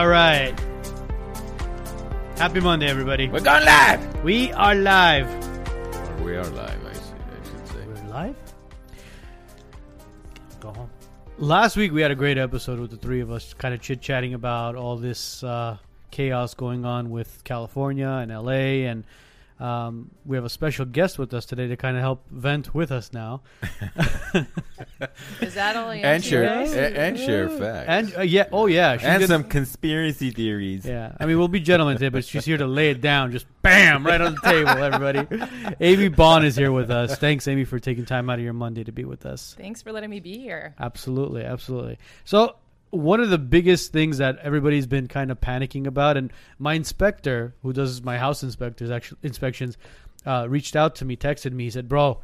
All right. Happy Monday, everybody. We're going live. We are live. We are live. I, see, I should say. We're live. Go home. Last week we had a great episode with the three of us, kind of chit chatting about all this uh, chaos going on with California and LA, and um, we have a special guest with us today to kind of help vent with us now. Is that all you And share guys? and, and share facts And uh, yeah, oh yeah, she's and gonna- some conspiracy theories. Yeah, I mean we'll be gentlemen today, but she's here to lay it down, just bam, right on the table, everybody. Amy Bond is here with us. Thanks, Amy, for taking time out of your Monday to be with us. Thanks for letting me be here. Absolutely, absolutely. So one of the biggest things that everybody's been kind of panicking about, and my inspector, who does my house inspectors actually inspections, uh, reached out to me, texted me, he said, "Bro,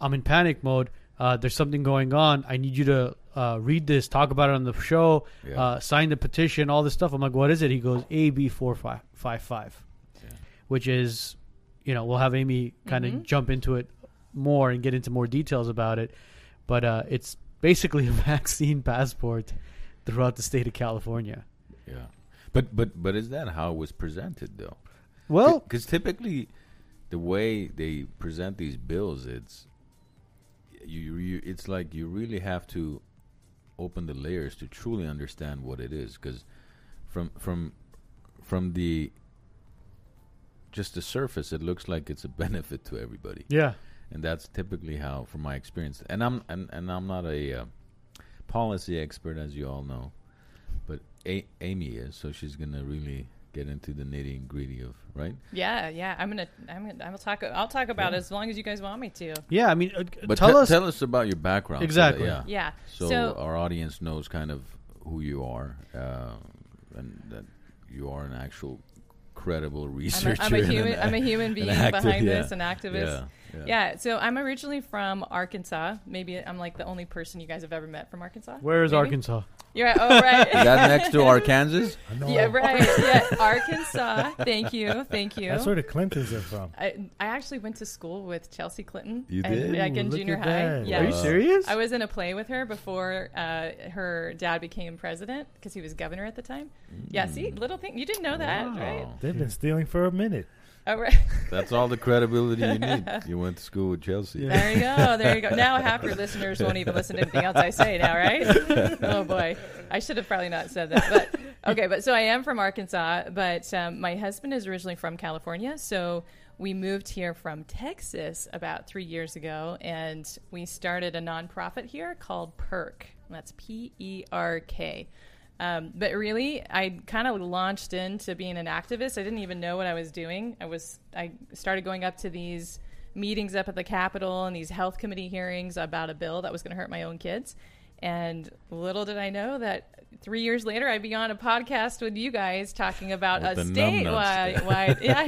I'm in panic mode. Uh, there's something going on. I need you to uh, read this, talk about it on the show, Yeah. uh, sign the petition, all this stuff." I'm like, "What is it?" He goes, "AB four five five five, Yeah. which is, you know, we'll have Amy kind of Mhm. jump into it more and get into more details about it, but uh, it's basically a vaccine passport throughout the state of California. Yeah. But but but is that how it was presented though? Well, because typically the way they present these bills, it's you, you it's like you really have to open the layers to truly understand what it is. Because from from from the just the surface, it looks like it's a benefit to everybody. yeah, and that's typically how, from my experience. And I'm and, and I'm not a uh, policy expert, as you all know, but a- Amy is, so she's gonna really get into the nitty and gritty of right. Yeah, yeah. I'm gonna, I'm gonna, I'll talk. I'll talk about Yeah. it as long as you guys want me to. yeah. I mean, uh, But tell te- us. tell us about your background. so that- Exactly. yeah. Yeah. So, So, our audience knows kind of who you are, uh, and that you are an actual credible I'm a, researcher. I'm a human. an- I'm a human being active- behind yeah. this, an activist. Yeah. Yeah. Yeah. So I'm originally from Arkansas. Maybe I'm like the only person you guys have ever met from Arkansas. Where is Maybe? Arkansas? You're right. Oh, right. Is that next to Arkansas? I yeah, right. Yeah, Arkansas. Thank you. Thank you. That's where the Clintons are from. I, I actually went to school with Chelsea Clinton. You and- did? Like in Ooh, look junior high. Yeah. Are you serious? I was in a play with her before uh, her dad became president because he was governor at the time. Yeah, see, little thing. You didn't know that, right? They've been stealing for a minute. Oh, right. That's all the credibility you need. You went to school with Chelsea. There you go. There you go. Now half your listeners won't even listen to anything else I say now, right? Oh boy, I should have probably not said that. But okay, but so I am from Arkansas, but um, my husband is originally from California, so we moved here from Texas about three years ago, and we started a nonprofit here called Perk. That's P E R K. Um, but really, I kind of launched into being an activist. I didn't even know what I was doing. I was I started going up to these meetings up at the Capitol and these health committee hearings about a bill that was going to hurt my own kids. And little did I know that three years later, I'd be on a podcast with you guys talking about With a the statewide. numbnuts. wide, yeah, I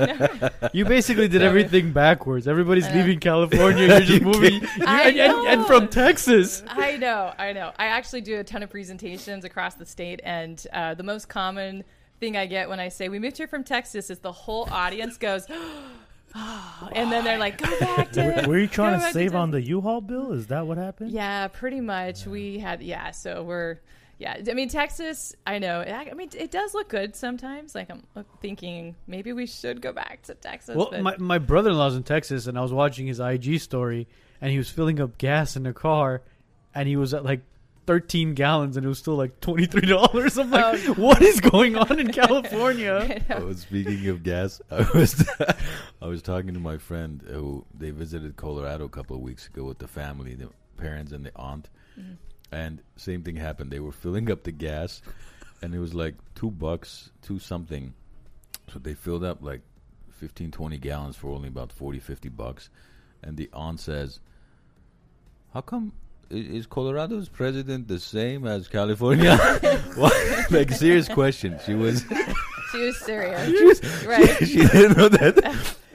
know. You basically did Sorry. everything backwards. Everybody's leaving California. You're just You moving. can't- you- I and, and, and from Texas. I know, I know. I actually do a ton of presentations across the state, and uh, the most common thing I get when I say we moved here from Texas is the whole audience goes, and then they're like, "Go back to." Were, were you trying to back save on the U-Haul bill? Is that what happened? Yeah, pretty much. We had yeah. So we're yeah. I mean, Texas. I know. I I mean, it does look good sometimes. Like I'm thinking maybe we should go back to Texas. Well, but my, my brother in law's in Texas, and I was watching his IG story, and he was filling up gas in the car, and he was at like 13 gallons, and it was still like $23. I'm like, Oh. what is going on in California? I know. Oh, speaking of gas, I was I was talking to my friend who they visited Colorado a couple of weeks ago with the family, the parents and the aunt, Mm-hmm. And same thing happened. They were filling up the gas, and it was like two bucks, two something. So they filled up like 15, 20 gallons for only about 40, 50 bucks, and the aunt says, "How come?" Is Colorado's president the same as California? Like serious question. She was she was serious, she, was, right? she, she didn't know that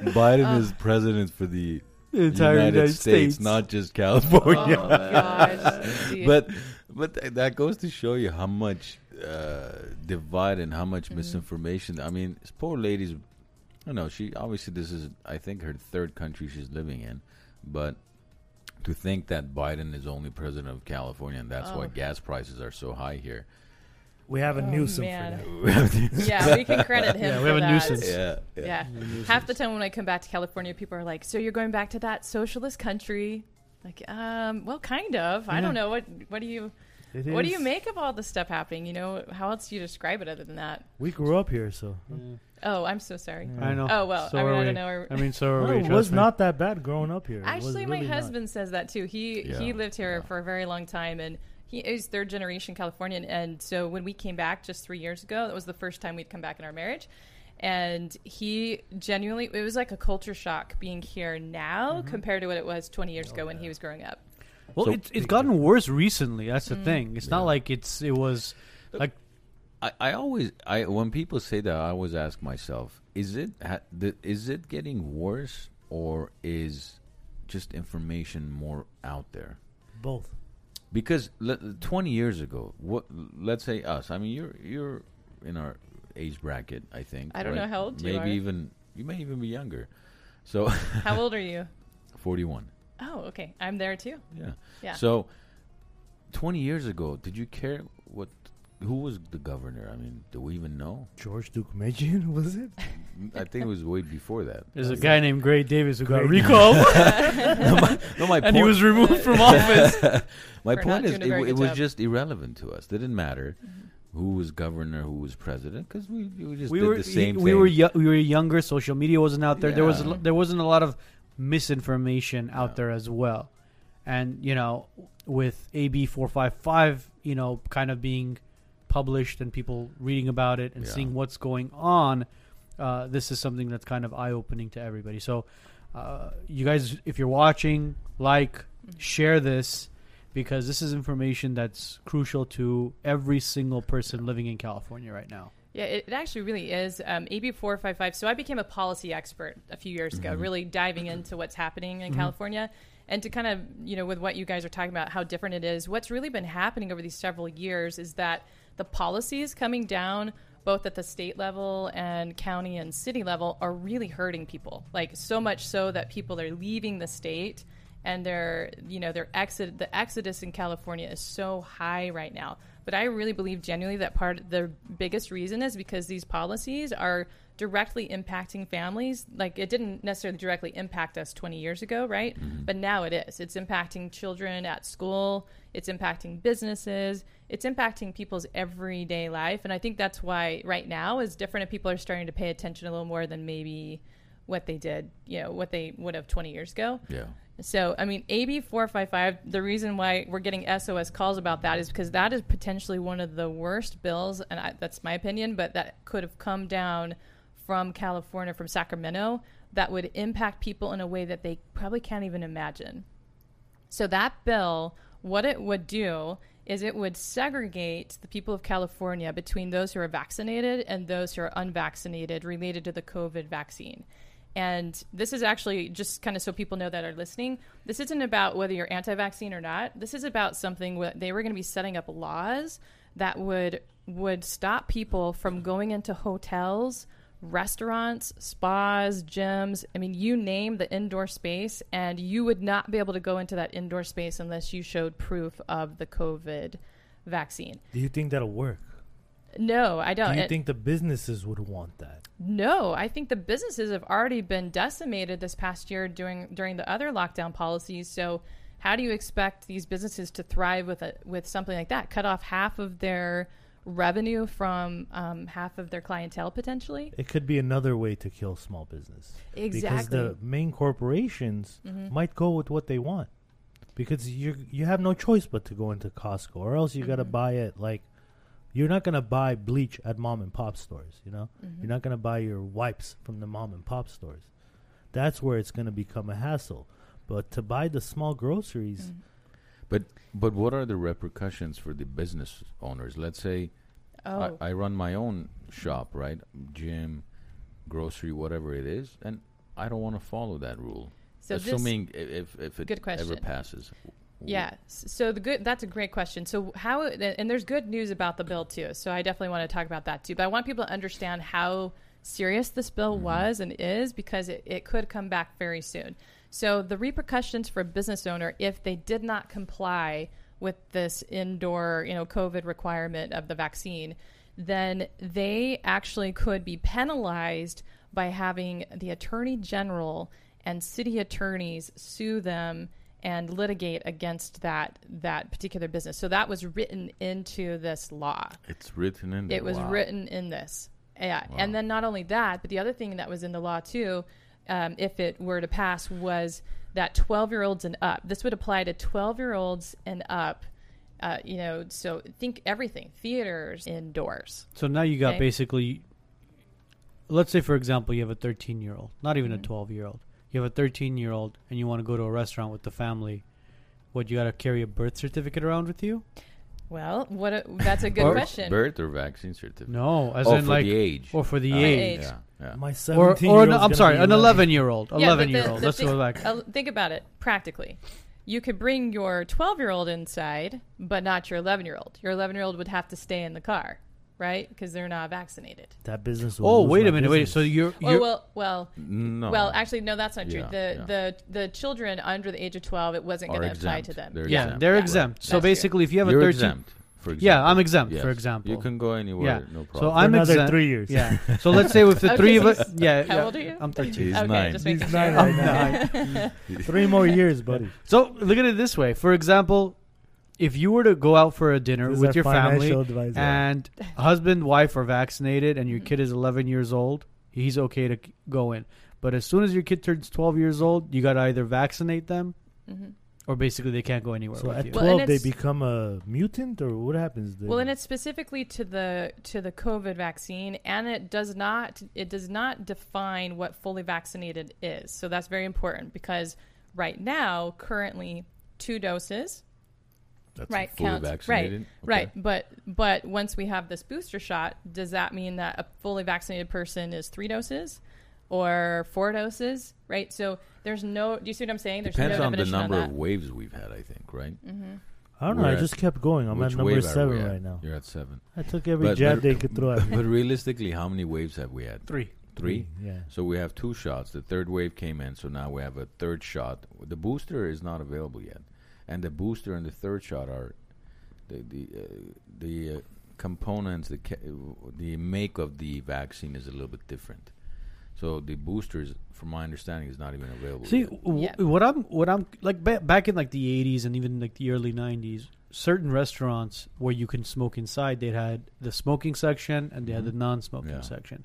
Biden oh. is president for the The entire United, United, States, States. not just Oh California. gosh, but but that goes to show you how much uh, divide and how much Mm-hmm. misinformation. I mean, this poor lady's. I don't know. She obviously this is I think her third country she's living in, but to think that Biden is only president of California and that's why Oh. gas prices are so high here. We have a Oh, nuisance man. for that. yeah, we can credit him. Yeah, we for have a nuisance. yeah, Yeah. Half the time when I come back to California, people are like, "So you're going back to that socialist country?" Like, um, well, kind of. I don't know what. What do you It What do you make of all this stuff happening? You know, how else do you describe it other than that? We grew up here, so Oh, I'm so sorry. Yeah. I know. Oh well, So I mean, are I don't know. I mean, so are No, we. it was me. not that bad growing up here. It was Actually, my really not. husband says that too. He he lived here yeah. for a very long time, and he is third generation Californian. And so when we came back just three years ago, that was the first time we'd come back in our marriage. And he genuinely, it was like a culture shock being here now Mm-hmm. compared to what it was 20 years ago Oh, when he was growing up. Well, So- it's it's gotten worse recently. That's Mm. the thing. It's not like it's it was like I, I always I when people say that I always ask myself is it ha, the, is it getting worse or is just information more out there Both. Because le, 20 years ago what let's say us I mean you're you're in our age bracket I think I don't right? know how old you maybe are. even you may even be younger so How old are you? 41 Oh, okay. I'm there too. yeah Yeah. so 20 years ago did you care what who was the governor I mean do we even know George Deukmejian, was it? I think it was way before that there's a guy named Gray Davis who got Gray- recalled no, my and he was removed from office. My For point is, it, w- it was just irrelevant to us. It didn't matter who was governor, who was president, because we, we just we did were the same we thing. were yo- we were younger. Social media wasn't out there. There was l- there wasn't a lot of misinformation out Yeah. there as well, and you know with AB four five five, you know, kind of being published and people reading about it and Yeah. seeing what's going on. Uh, this is something that's kind of eye opening to everybody. So, uh, you guys, if you're watching, like, share this because this is information that's crucial to every single person living in California right now. Yeah, it, it actually really is. Um, AB 455. So I became a policy expert a few years ago, really diving into what's happening in California. And to kind of, you know, with what you guys are talking about, how different it is, what's really been happening over these several years is that the policies coming down, both at the state level and county and city level, are really hurting people. Like, so much so that people are leaving the state and their you know their exit the exodus in California is so high right now. But I really believe genuinely that part the biggest reason is because these policies are directly impacting families. Like it didn't necessarily directly impact us 20 years ago, right? Mm-hmm. But now it is. It's impacting children at school. It's impacting businesses. It's impacting people's everyday life. And I think that's why right now is different and people are starting to pay attention a little more than maybe what they did, you know, what they would have 20 years ago. yeah. So, I mean, AB 455, the reason why we're getting SOS calls about that is because that is potentially one of the worst bills, and I, that's my opinion, but that could have come down from California, from Sacramento, that would impact people in a way that they probably can't even imagine. So, that bill, what it would do is it would segregate the people of California between those who are vaccinated and those who are unvaccinated related to the COVID vaccine. And this is actually just kind of so people know that are listening. This isn't about whether you're anti-vaccine or not. This is about something where they were going to be setting up laws that would would stop people from going into hotels, restaurants, spas, gyms. I mean, you name the indoor space, and you would not be able to go into that indoor space unless you showed proof of the COVID vaccine. Do you think that'll work? No, I don't. Do you think the businesses would want that? no, I think the businesses have already been decimated this past year during during the other lockdown policies. So, how do you expect these businesses to thrive with a, with something like that? Cut off half of their revenue from um, half of their clientele potentially. It could be another way to kill small business. Exactly. Because the main corporations Mhm. might go with what they want. Because you you have no choice but to go into Costco or else you got to buy it like you're not going to buy bleach at mom and pop stores, you know? Mhm. You're not going to buy your wipes from the mom and pop stores. That's where it's going to become a hassle. But to buy the small groceries, Mhm. But but what are the repercussions for the business owners? Let's say Oh, I, I run my own shop, right? Gym, grocery, whatever it is, and I don't want to follow that rule. so Assuming if if it ever passes. Yeah. So the good that's a great question. So how and there's good news about the bill too. So I definitely want to talk about that too. But I want people to understand how serious this bill mm-hmm. was and is because it, it could come back very soon. So the repercussions for a business owner if they did not comply with this indoor, you know, COVID requirement of the vaccine, then they actually could be penalized by having the attorney general and city attorneys sue them and litigate against that that particular business. So that was written into this law. It's written in. It was Wow. written in this. Yeah. Wow. And then not only that, but the other thing that was in the law too, um, if it were to pass, was that 12 year olds and up. This would apply to 12 year olds and up. Uh, you know, so think everything theaters, indoors. So now you got Okay. basically, let's say for example, you have a 13 year old, not even a Mhm. 12 year old. You have a 13 year old, and you want to go to a restaurant with the family. What you got to carry a birth certificate around with you? Well, what a, that's a good Or- question. Birth or vaccine certificate? No, as oh, in for like, the age. or for the age, age. Yeah, yeah. My or 17 or year no, I'm sorry, an 11 year old, Yeah, but 11 the- year old. the Let's go back. uh, think about it practically. You could bring your 12 year old inside, but not your 11 year old. Your 11 year old would have to stay in the car, right? Because they're not vaccinated. That business. will Oh, lose wait a minute, wait. So you're, Oh you're well, well, No. well. Actually, no, that's not true. Yeah, the yeah. the the children under the age of 12, it wasn't going to apply exempt. to them. They're yeah, exempt. they're Yeah. exempt. So That's true. basically, if you have You're a 13, exempt. For example. Yeah, I'm exempt, Yes. for example. You can go anywhere. Yeah. No So problem. I'm For another exempt. three years. Yeah. So let's say with the Okay, three of us, yeah. How yeah, old are you? I'm 13. He's okay, nine. just He's making nine sure. right now. Three more years, buddy. So look at it this way. For example, if you were to go out for a dinner This with your family advisor. and husband, wife are vaccinated and your Mm-hmm. kid is 11 years old, he's okay to go in. But as soon as your kid turns 12 years old, you got to either vaccinate them Mhm. or basically they can't go anywhere So with at you. 12, and they become a mutant, or what happens? Then? Well, and it's specifically to the to the COVID vaccine, and it does not it does not define what fully vaccinated is. So that's very important because right now, currently, two doses, That's right, fully counts. vaccinated. Okay. right? But but once we have this booster shot, does that mean that a fully vaccinated person is three doses or four doses? Right. So there's no. Do you see what I'm saying? There's Depends no on the number on of waves we've had. I think, right? Mm-hmm. I don't know. we're I at- just kept going. I'm at number wave are we seven at? right now. You're at seven. I took every But- jab but- they could throw at me. But realistically, how many waves have we had? Three. Three. Yeah. So we have two shots. The third wave came in, so now we have a third shot. The booster is not available yet, and the booster and the third shot are the the uh, the uh, components, the ca- the make of the vaccine is a little bit different. So the boosters, from my understanding, is not even available. See, w- Yeah. what I'm what I'm like ba- back in like the 80s and even like the early 90s, certain restaurants where you can smoke inside, they had the smoking section and they had the Mhm. non-smoking Yeah. section.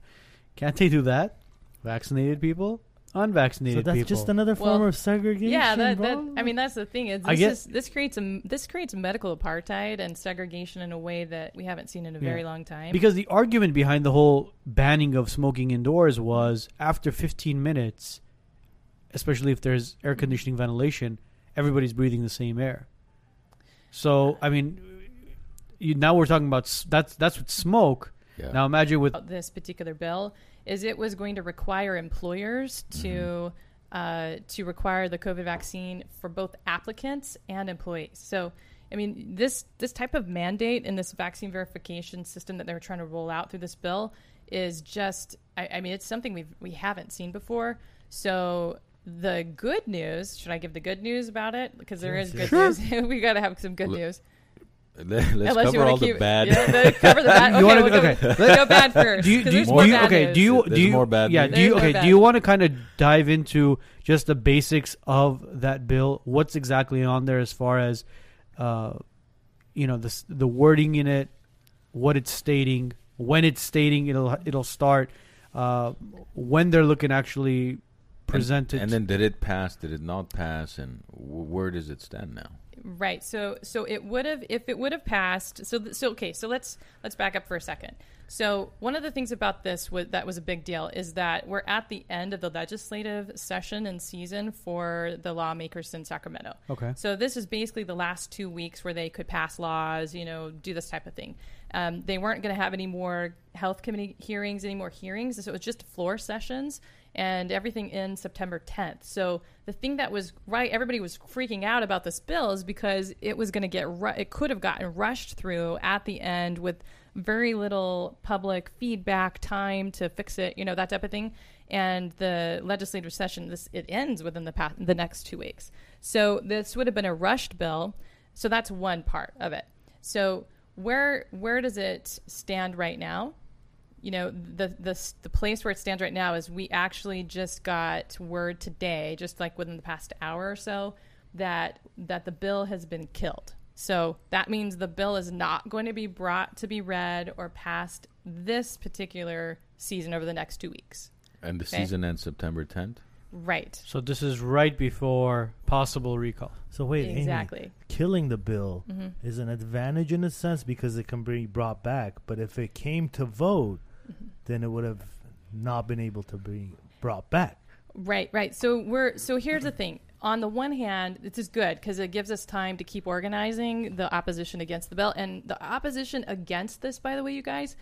Can't they do that? Vaccinated people, So unvaccinated that's people. just another form Well, of segregation. Yeah, that, that. I mean that's the thing is I this get- is this creates a this creates medical apartheid and segregation in a way that we haven't seen in a Yeah. very long time. Because the argument behind the whole banning of smoking indoors was after 15 minutes, especially if there's air conditioning ventilation, everybody's breathing the same air. So, I mean, you, now we're talking about that's that's with smoke. yeah. Now imagine with this particular bill is it was going to require employers to uh, to require the COVID vaccine for both applicants and employees. So, I mean, this this type of mandate and this vaccine verification system that they were trying to roll out through this bill is just, I, I mean, it's something we we haven't seen before. So. The good news, should I give the good news about it? Because there is good yes. news. we got to have some good L- news. Let's Unless you cover wanna all the keep- bad. Yeah, the- cover the bad. You Okay, wanna- we'll go, okay. go bad first. do you, 'cause do you, do more you bad okay do you do you more bad yeah news. do you There's okay bad do you want to kind of dive into just the basics of that bill what's exactly on there as far as uh you know the the wording in it what it's stating when it's stating it'll it'll start uh when they're looking actually presented And then did it pass? Did it not pass? And where does it stand now? Right. So so it would have if it would have passed. So th- so okay. So let's let's back up for a second. So one of the things about this was, that was a big deal is that we're at the end of the legislative session and season for the lawmakers in Sacramento. okay So this is basically the last two weeks where they could pass laws, you know, do this type of thing. Um, they weren't going to have any more health committee hearings, any more hearings. So it was just floor sessions and everything in September 10th. So the thing that was right, everybody was freaking out about this bill is because it was going to get, ru- it could have gotten rushed through at the end with very little public feedback time to fix it, you know, that type of thing. And the legislative session, this it ends within the past, the next two weeks. So this would have been a rushed bill. So that's one part of it. So where where does it stand right now? You know, the the the place where it stands right now is we actually just got word today, just like within the past hour or so, that that the bill has been killed. So that means the bill is not going to be brought to be read or passed this particular season over the next two weeks. And the Okay. season ends September 10th. Right. So this is right before possible recall. So wait, Amy, exactly. killing the bill hmm is an advantage in a sense because it can be brought back. But if it came to vote, Then it would have not been able to be brought back. Right, right. So we're so here's the thing. On the one hand, this is good because it gives us time to keep organizing the opposition against the bill, and the opposition against this, by the way, you guys,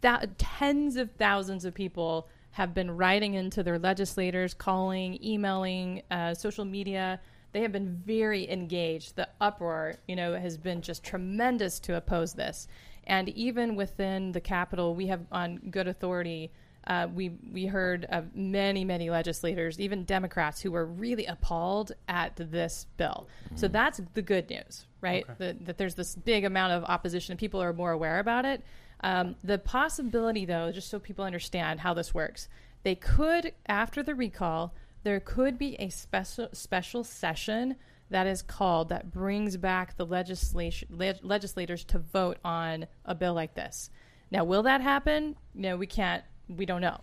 that tens of thousands of people have been writing into their legislators, calling, emailing, uh, social media. They have been very engaged. The uproar, you know, has been just tremendous to oppose this. And even within the Capitol, we have on good authority uh, we we heard of many many legislators, even Democrats, who were really appalled at this bill. So that's the good news, right? That, that there's this big amount of opposition and people are more aware about it. Um, the possibility, though, just so people understand how this works, they could after the recall, there could be a special special session that is called that brings back the legislation leg- legislators to vote on a bill like this. Now, will that happen? No, we can't. We don't know.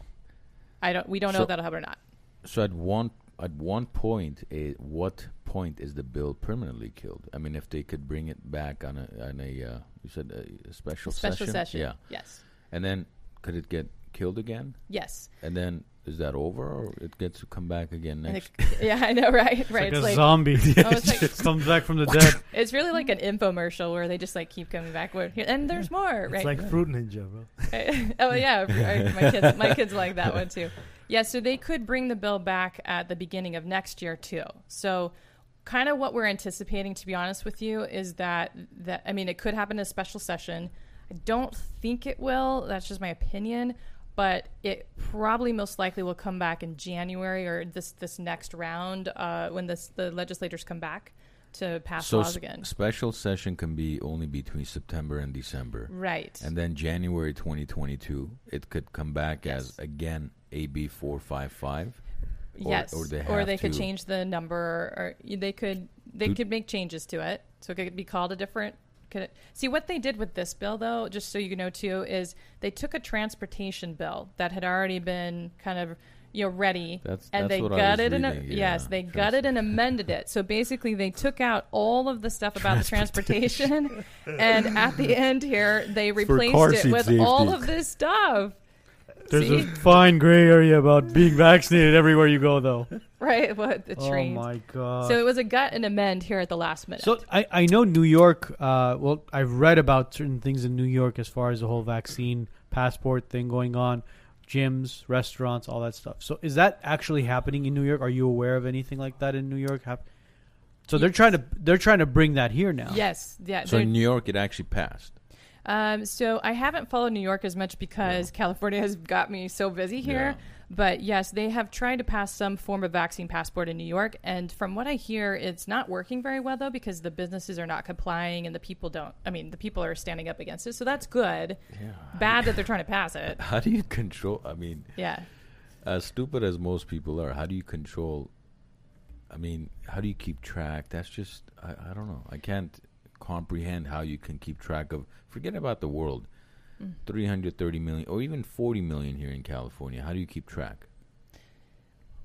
I don't. We don't know if that'll happen or not. So at one at one point, what point is the bill permanently killed? I mean, if they could bring it back on a on a uh, you said a, a special, Special session. yeah, Yes. and then could it get killed again? Yes. And then is that over, or it gets to come back again next? it- yeah, I know, right? It's right. like a It's like, zombie. Oh, it's like- comes back from the dead. it's really like an infomercial where they just like keep coming back. And there's more, right? It's like Fruit Ninja, bro. oh yeah, right, my kids, my kids like that one too. Yeah, so they could bring the bill back at the beginning of next year too. So, kind of what we're anticipating, to be honest with you, is that that I mean, it could happen in a special session. I don't think it will. That's just my opinion. But it probably most likely will come back in January or this this next round uh, when this, the legislators come back to pass so laws s- again. special session can be only between September and December, Right. and then January 2022, it could come back Yes. as again AB 455. or- yes, or they or they could change the number, or they could they Do- could make changes to it, so it could be called a different. Could it, see what they did with this bill, though, just so you know too, is they took a transportation bill that had already been kind of you know ready, That's- and that's they what I was gutted and reading, yes, yeah. they gutted and amended it. So basically, they took out all of the stuff about the transportation, and at the end here, they replaced it seat with all of this stuff. There's See? a fine gray area about being vaccinated everywhere you go, though. Right, what the Oh my god. So it was a gut and amend here at the last minute. So I, I know New York. Uh, well, I've read about certain things in New York as far as the whole vaccine passport thing going on, gyms, restaurants, all that stuff. So is that actually happening in New York? Are you aware of anything like that in New York? Hap- so they're Yes. trying to they're trying to bring that here now. yes, yeah. So in New York, it actually passed. Um, so I haven't followed New York as much because California has got me so busy here. Yeah. But yes, they have tried to pass some form of vaccine passport in New York, and from what I hear, it's not working very well though because the businesses are not complying and the people don't. I mean, the people are standing up against it, so that's good. Yeah. Bad that they're trying to pass it. How do you control? I mean, Yeah. as stupid as most people are, how do you control? I mean, how do you keep track? That's just I, I don't know. I can't comprehend how you can keep track of. Forget about the world. Mm. 330 million or even 40 million here in California. How do you keep track?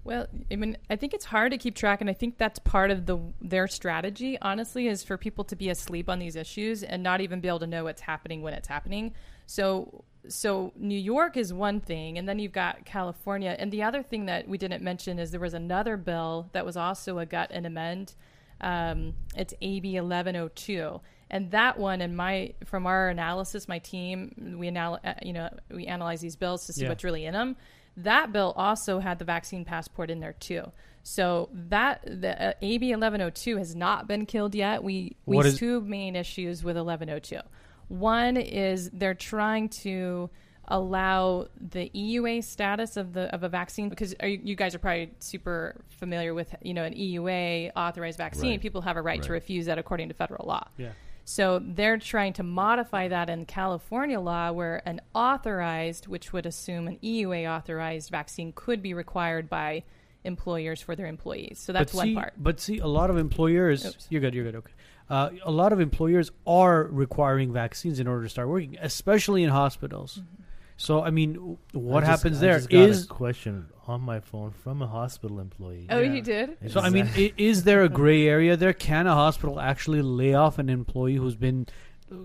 Well, I mean, I think it's hard to keep track, and I think that's part of the their strategy. Honestly, is for people to be asleep on these issues and not even be able to know what's happening when it's happening. So, so New York is one thing, and then you've got California. And the other thing that we didn't mention is there was another bill that was also a gut and amend. Um, it's AB 1102, and that one, and my from our analysis, my team, we anal- uh, you know we analyze these bills to see Yeah. what's really in them. That bill also had the vaccine passport in there too. So that the uh, AB 1102 has not been killed yet. We we is- two main issues with 1102. One is they're trying to allow the EUA status of the of a vaccine because are you, you guys are probably super familiar with you know an EUA authorized vaccine. Right. People have a right, to refuse that according to federal law. Yeah. So they're trying to modify that in California law where an authorized, which would assume an EUA authorized vaccine, could be required by employers for their employees. So that's but one see, part. But see, a lot of employers. Oops. You're good. You're good. Okay. Uh, a lot of employers are requiring vaccines in order to start working, especially in hospitals. Mm-hmm. So I mean, what I just- happens I there just got is a question on my phone from a hospital employee. Oh, Yeah. you did? So I mean, is there a gray area there? Can a hospital actually lay off an employee who's been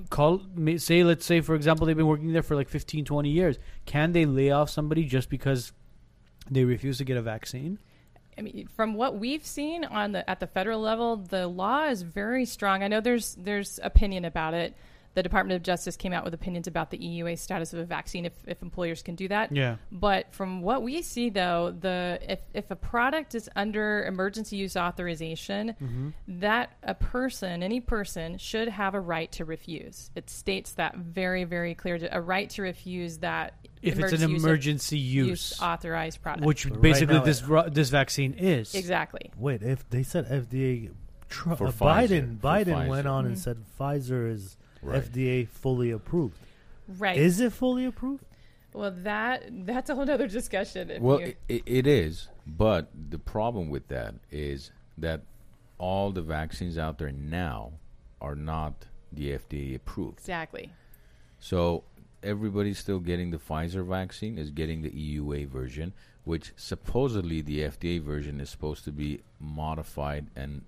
called? Say, let's say, for example, they've been working there for like 15, 20 years. Can they lay off somebody just because they refuse to get a vaccine? I mean, from what we've seen on the at the federal level, the law is very strong. I know there's there's opinion about it. The Department of Justice came out with opinions about the EUA status of a vaccine if, if employers can do that. Yeah. But from what we see, though, the if, if a product is under emergency use authorization, Mm-hmm. that a person, any person, should have a right to refuse. It states that very, very clear. A right to refuse that If it's an emergency use- use, use authorized product. which But right basically now this ru- this vaccine is. exactly. Wait, if they said FDA, tr- For uh, Pfizer, Biden, for Biden went Pfizer. on and Mhm. said Pfizer is Right. FDA fully approved. Right. Is it fully approved? Well, that that's a whole other discussion. Well, you- i it is, but the problem with that is that all the vaccines out there now are not the FDA approved. exactly. So everybody's still getting the Pfizer vaccine, is getting the EUA version, which supposedly the FDA version is supposed to be modified and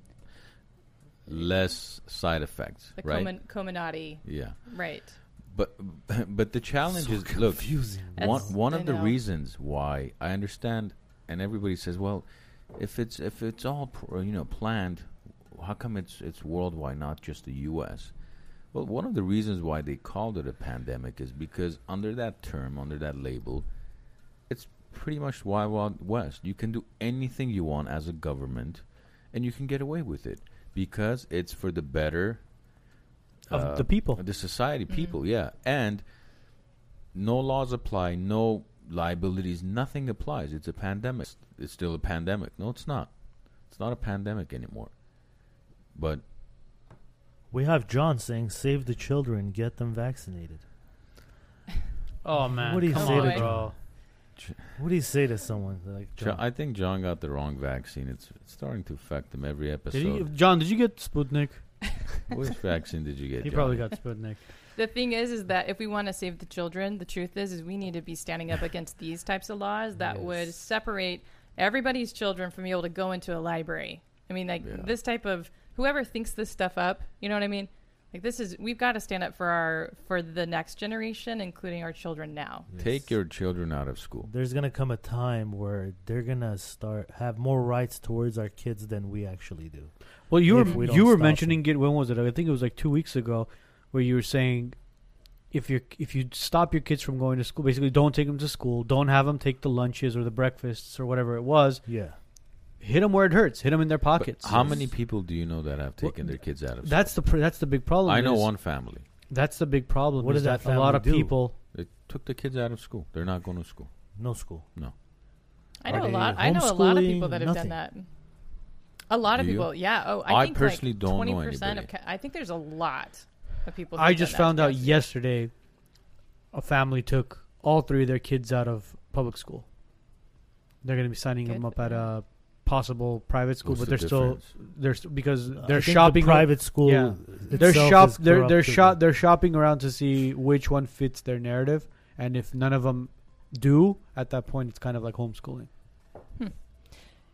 less side effects, The right? Comin- Comirnaty, yeah, right? but but the challenge So is look one one I of the reasons why I understand, and everybody says, well, if it's if it's all pr- you know planned, how come it's it's worldwide, not just the U.S. Well, one of the reasons why they called it a pandemic is because under that term, under that label, it's pretty much wild wild west. You can do anything you want as a government, and you can get away with it because it's for the better Of uh, the people. the society Mhm. people yeah and no laws apply no liabilities nothing applies it's a pandemic it's still a pandemic no it's not it's not a pandemic anymore but We have John saying, "Save the children, get them vaccinated." Oh man, What do you come say on, to bro? What do you say to someone like Jo- John? I think John got the wrong vaccine it's, it's starting to affect him every Did episode you, John? Did you get Sputnik? which vaccine did you get He John? probably got Sputnik. The thing is, is that if we want to save the children, the truth is, is we need to be standing up against these types of laws that would separate everybody's children from being able to go into a library. I mean, like Yeah. this type of whoever thinks this stuff up, you know what I mean? Like this is we've got to stand up for our for the next generation, including our children now. take your children out of school There's gonna come a time where they're gonna start have more rights towards our kids than we actually do. Well, you were we you were stop mentioning it. When was it? I think it was like two weeks ago, where you were saying if you if you stop your kids from going to school, basically don't take them to school, don't have them take the lunches or the breakfasts or whatever it was. Yeah, Hit them where it hurts. Hit them in their But pockets. how many people do you know that have Well, taken their kids out of school That's the pr- that's the big problem. i know is- one family That's the big problem. What is did that a lot of do? people. they took the kids out of school they're not going to school no school. No. I know a lot. I know a lot of people that have Nothing. done that. A lot of Do people, yeah. Oh, I, I think personally like don't know 20% of. anybody. Ca- I think there's a lot of people. I just found out honest yesterday. A family took all three of their kids out of public school. They're going to be signing them up at a possible private school, What's but the they're still difference? they're st- because I they're think the shopping private school. Yeah. they're itself shop is they're they're corrupted. shop they're shopping around to see which one fits their narrative, and if none of them do, at that point it's kind of like homeschooling. Hmm.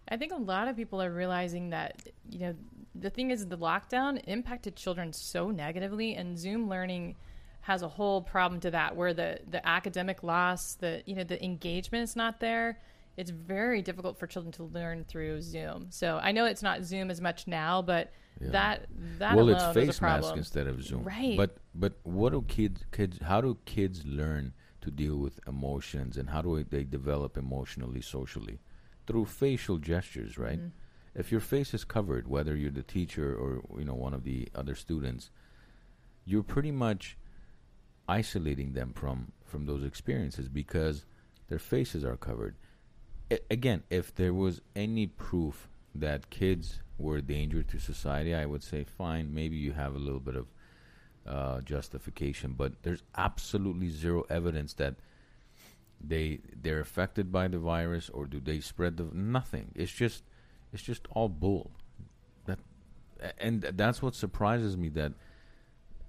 I think a lot of people are realizing that you know the thing is the lockdown impacted children so negatively, and Zoom learning has a whole problem to that, where the the academic loss, the you know the engagement is not there. It's very difficult for children to learn through Zoom. So I know it's not Zoom as much now, but Yeah. that that well, alone it's is a face mask instead of Zoom. Right. But but what do kids kids how do kids learn to deal with emotions and how do they develop emotionally socially through facial gestures, right? Mhm. If your face is covered, whether you're the teacher or you know one of the other students, you're pretty much isolating them from from those experiences because their faces are covered. Again, if there was any proof that kids were a danger to society, I would say fine. Maybe you have a little bit of uh, justification, but there's absolutely zero evidence that they they're affected by the virus or do they spread the nothing. It's just it's just all bull. That and that's what surprises me that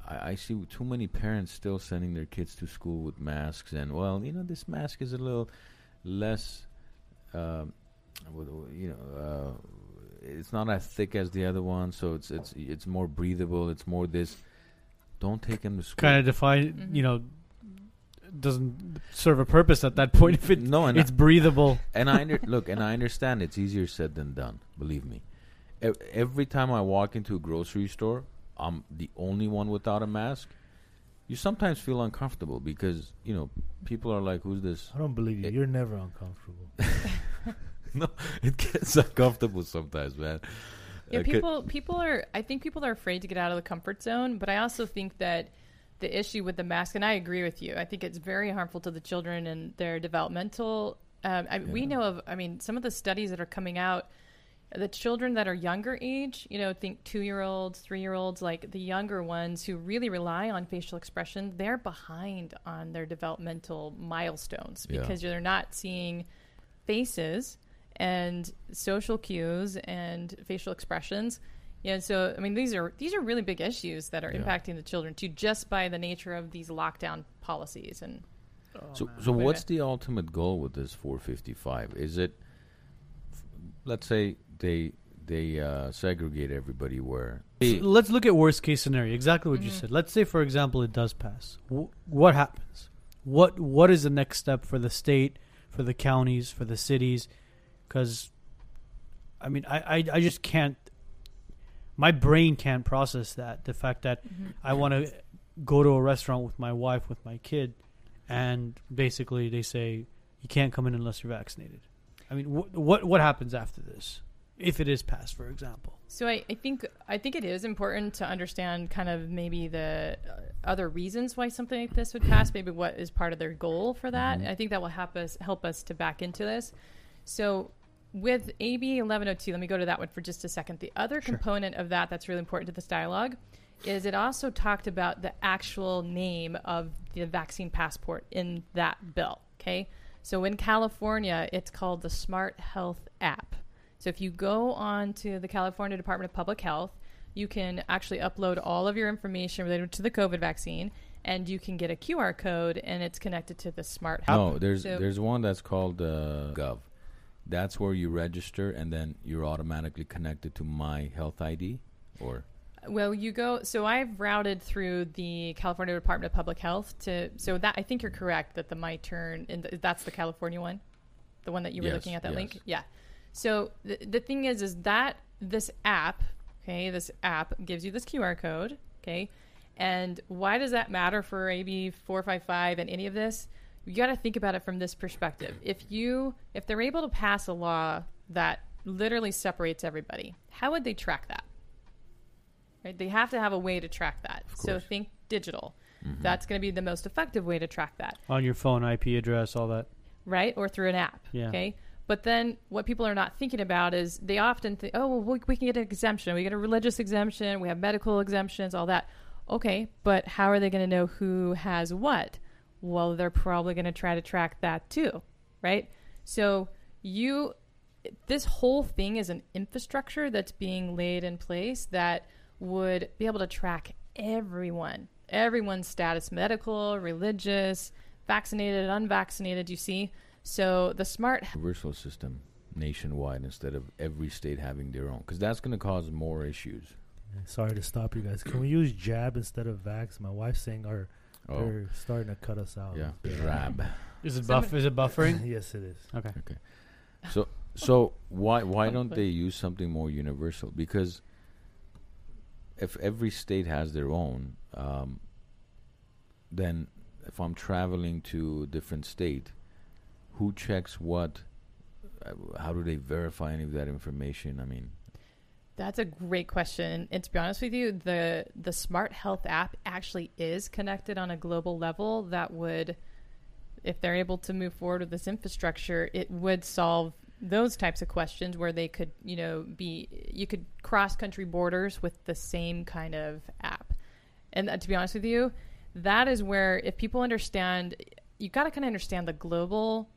I, I see too many parents still sending their kids to school with masks and well, you know, this mask is a little less, um, you know, uh, it's not as thick as the other one, so it's it's it's more breathable. It's more this. Don't take him to school. Kind of define, Mhm. you know, doesn't serve a purpose at that point if it no, and it's breathable. and I under, look, and I understand it's easier said than done. Believe me. E- Every time I walk into a grocery store, I'm the only one without a mask. You sometimes feel uncomfortable because you know people are like, "Who's this?" I don't believe you. It- You're never uncomfortable. no, it gets uncomfortable sometimes, man. Yeah, people people are I think people are afraid to get out of the comfort zone, but I also think that the issue with the mask, and I agree with you. I think it's very harmful to the children and their developmental. Um, I, We know of, I mean, some of the studies that are coming out. The children that are younger age, you know, think two year olds, three year olds, like the younger ones who really rely on facial expression, they're behind on their developmental milestones Yeah. because they're not seeing faces and social cues and facial expressions. Yeah, so I mean these are these are really big issues that are Yeah. impacting the children too, just by the nature of these lockdown policies. And So, man. so Wait what's minute. the ultimate goal with this 455? Is it, f- let's say they they uh, segregate everybody where? So let's look at worst case scenario. Exactly what you Mhm. said. Let's say, for example, it does pass. W- what happens? What What is the next step for the state, for the counties, for the cities? Because, I mean, I, I I just can't. My brain can't process that. The fact that mm-hmm. I want to go to a restaurant with my wife, with my kid, and basically they say you can't come in unless you're vaccinated. I mean, wh- what what happens after this? If it is passed, for example. So I, I think I think it is important to understand kind of maybe the uh, other reasons why something like this would pass. Maybe what is part of their goal for that. Mhm. I think that will help us help us to back into this. So with AB 1102, let me go to that one for just a second. The other Sure. component of that that's really important to this dialogue is it also talked about the actual name of the vaccine passport in that bill. Okay, so in California, it's called the Smart Health app. So if you go on to the California Department of Public Health, you can actually upload all of your information related to the COVID vaccine, and you can get a QR code, and it's connected to the Smart Health. No, there's So- there's one that's called uh, Gov. That's where you register, and then you're automatically connected to My Health ID. Or Well, you go. So I've routed through the California Department of Public Health to. So that I think you're correct that the My Turn and that's the California one, the one that you were Yes, looking at that yes. link. Yeah. So the the thing is, is that this app, okay, this app gives you this QR code, okay, and why does that matter for AB four five five and any of this? You got to think about it from this perspective. If you if they're able to pass a law that literally separates everybody, how would they track that? Right? They have to have a way to track that. So think digital. Mhm. That's going to be the most effective way to track that, On your phone, IP address, all that. right? Or through an app. Yeah. Okay. But then what people are not thinking about is they often think, oh, well, we, we can get an exemption. We get a religious exemption. We have medical exemptions, all that. Okay. But how are they going to know who has what? Well, they're probably going to try to track that too, right? So you, this whole thing is an infrastructure that's being laid in place that would be able to track everyone, everyone's status, medical, religious, vaccinated, unvaccinated. You see, so the smart universal system nationwide instead of every state having their own, because that's going to cause more issues. Sorry to stop you guys. Can we use jab instead of vax? My wife's saying our Oh, they're starting to cut us out. yeah, Rab. Is it buff? Is it buffering? yes, it is. Okay. So so why why don't they use something more universal? Because if every state has their own, um, then if I'm traveling to a different state, who checks what? Uh, How do they verify any of that information? I mean, That's a great question. And to be honest with you, the the Smart Health app actually is connected on a global level that would if they're able to move forward with this infrastructure, it would solve those types of questions where they could, you know, be you could cross country borders with the same kind of app. And uh, to be honest with you, that is where if people understand, you've got to kind of understand the global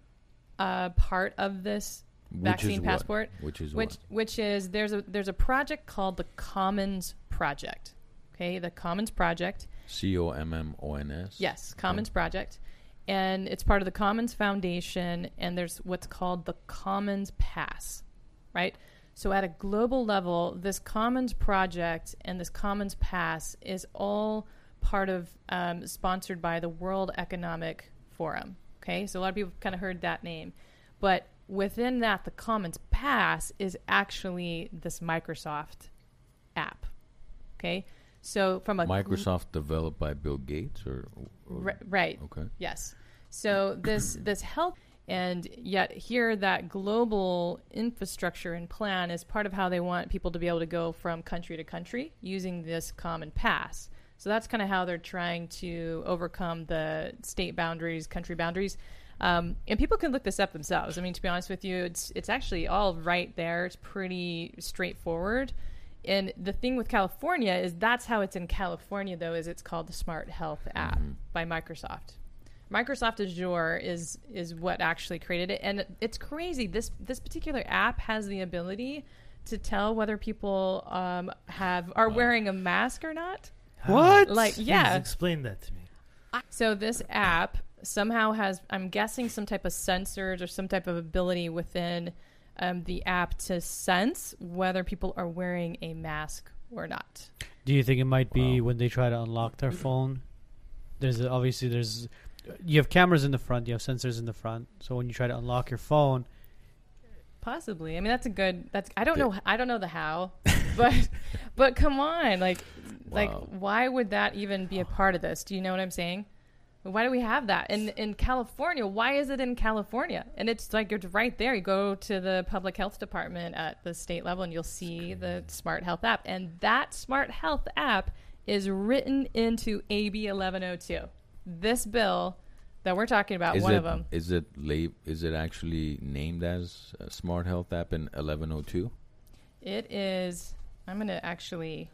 uh, part of this Which vaccine is what? passport Which is which what? which is there's a there's a project called the Commons Project. Okay, the Commons Project. C O M M O N S. Yes, Commons Project. And it's part of the Commons Foundation and there's what's called the Commons Pass, right? So at a global level, this Commons Project and this Commons Pass is all part of um, sponsored by the World Economic Forum. Okay, so a lot of people kind of heard that name, but within that, the Commons Pass is actually this Microsoft app. Okay, so from a Microsoft developed by Bill Gates or, or Ri- right, okay. Yes. So this this health and yet here that global infrastructure and plan is part of how they want people to be able to go from country to country using this common pass. So that's kind of how they're trying to overcome the state boundaries, country boundaries. Um, and people can look this up themselves. I mean, to be honest with you, it's it's actually all right there. It's pretty straightforward. And the thing with California is that's how it's in California, though, is it's called the Smart Health app by Microsoft. Microsoft Azure is is what actually created it, and it's crazy. This this particular app has the ability to tell whether people um, have are wearing a mask or not. What? Like, Please yeah. explain that to me. So this app somehow has, I'm guessing, some type of sensors or some type of ability within um, the app to sense whether people are wearing a mask or not. Do you think it might be Wow. when they try to unlock their phone? There's obviously there's you have cameras in the front, you have sensors in the front. So when you try to unlock your phone, Possibly. I mean, that's a good. That's. I don't know. I don't know the how, but but come on, like like Wow. why would that even be a part of this? Do you know what I'm saying? Why do we have that in in California? Why is it in California? And it's like it's right there. You go to the public health department at the state level, and you'll see the Smart Health app. And that Smart Health app is written into AB 1102. This bill that we're talking about, Is one it of them. is it lab- is it actually named as a Smart Health app in 1102? It is. I'm gonna actually.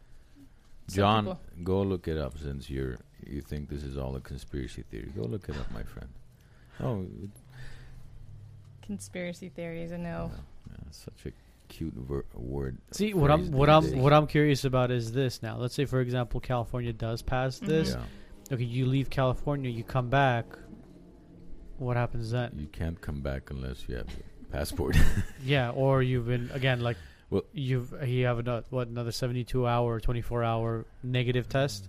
John, people- go look it up since you're you think this is all a conspiracy theory. Go look it up, my friend. Oh, conspiracy theories. I know. yeah, it's such a cute ver- word. see what I'm what I'm days. what I'm curious about is this now. Let's say for example California does pass Mhm. this. Yeah, Okay, you leave California, you come back. What happens then? you can't come back unless you have a passport. Yeah, or you've been again like Well- you've you have another what another 72 hour, 24 hour negative test.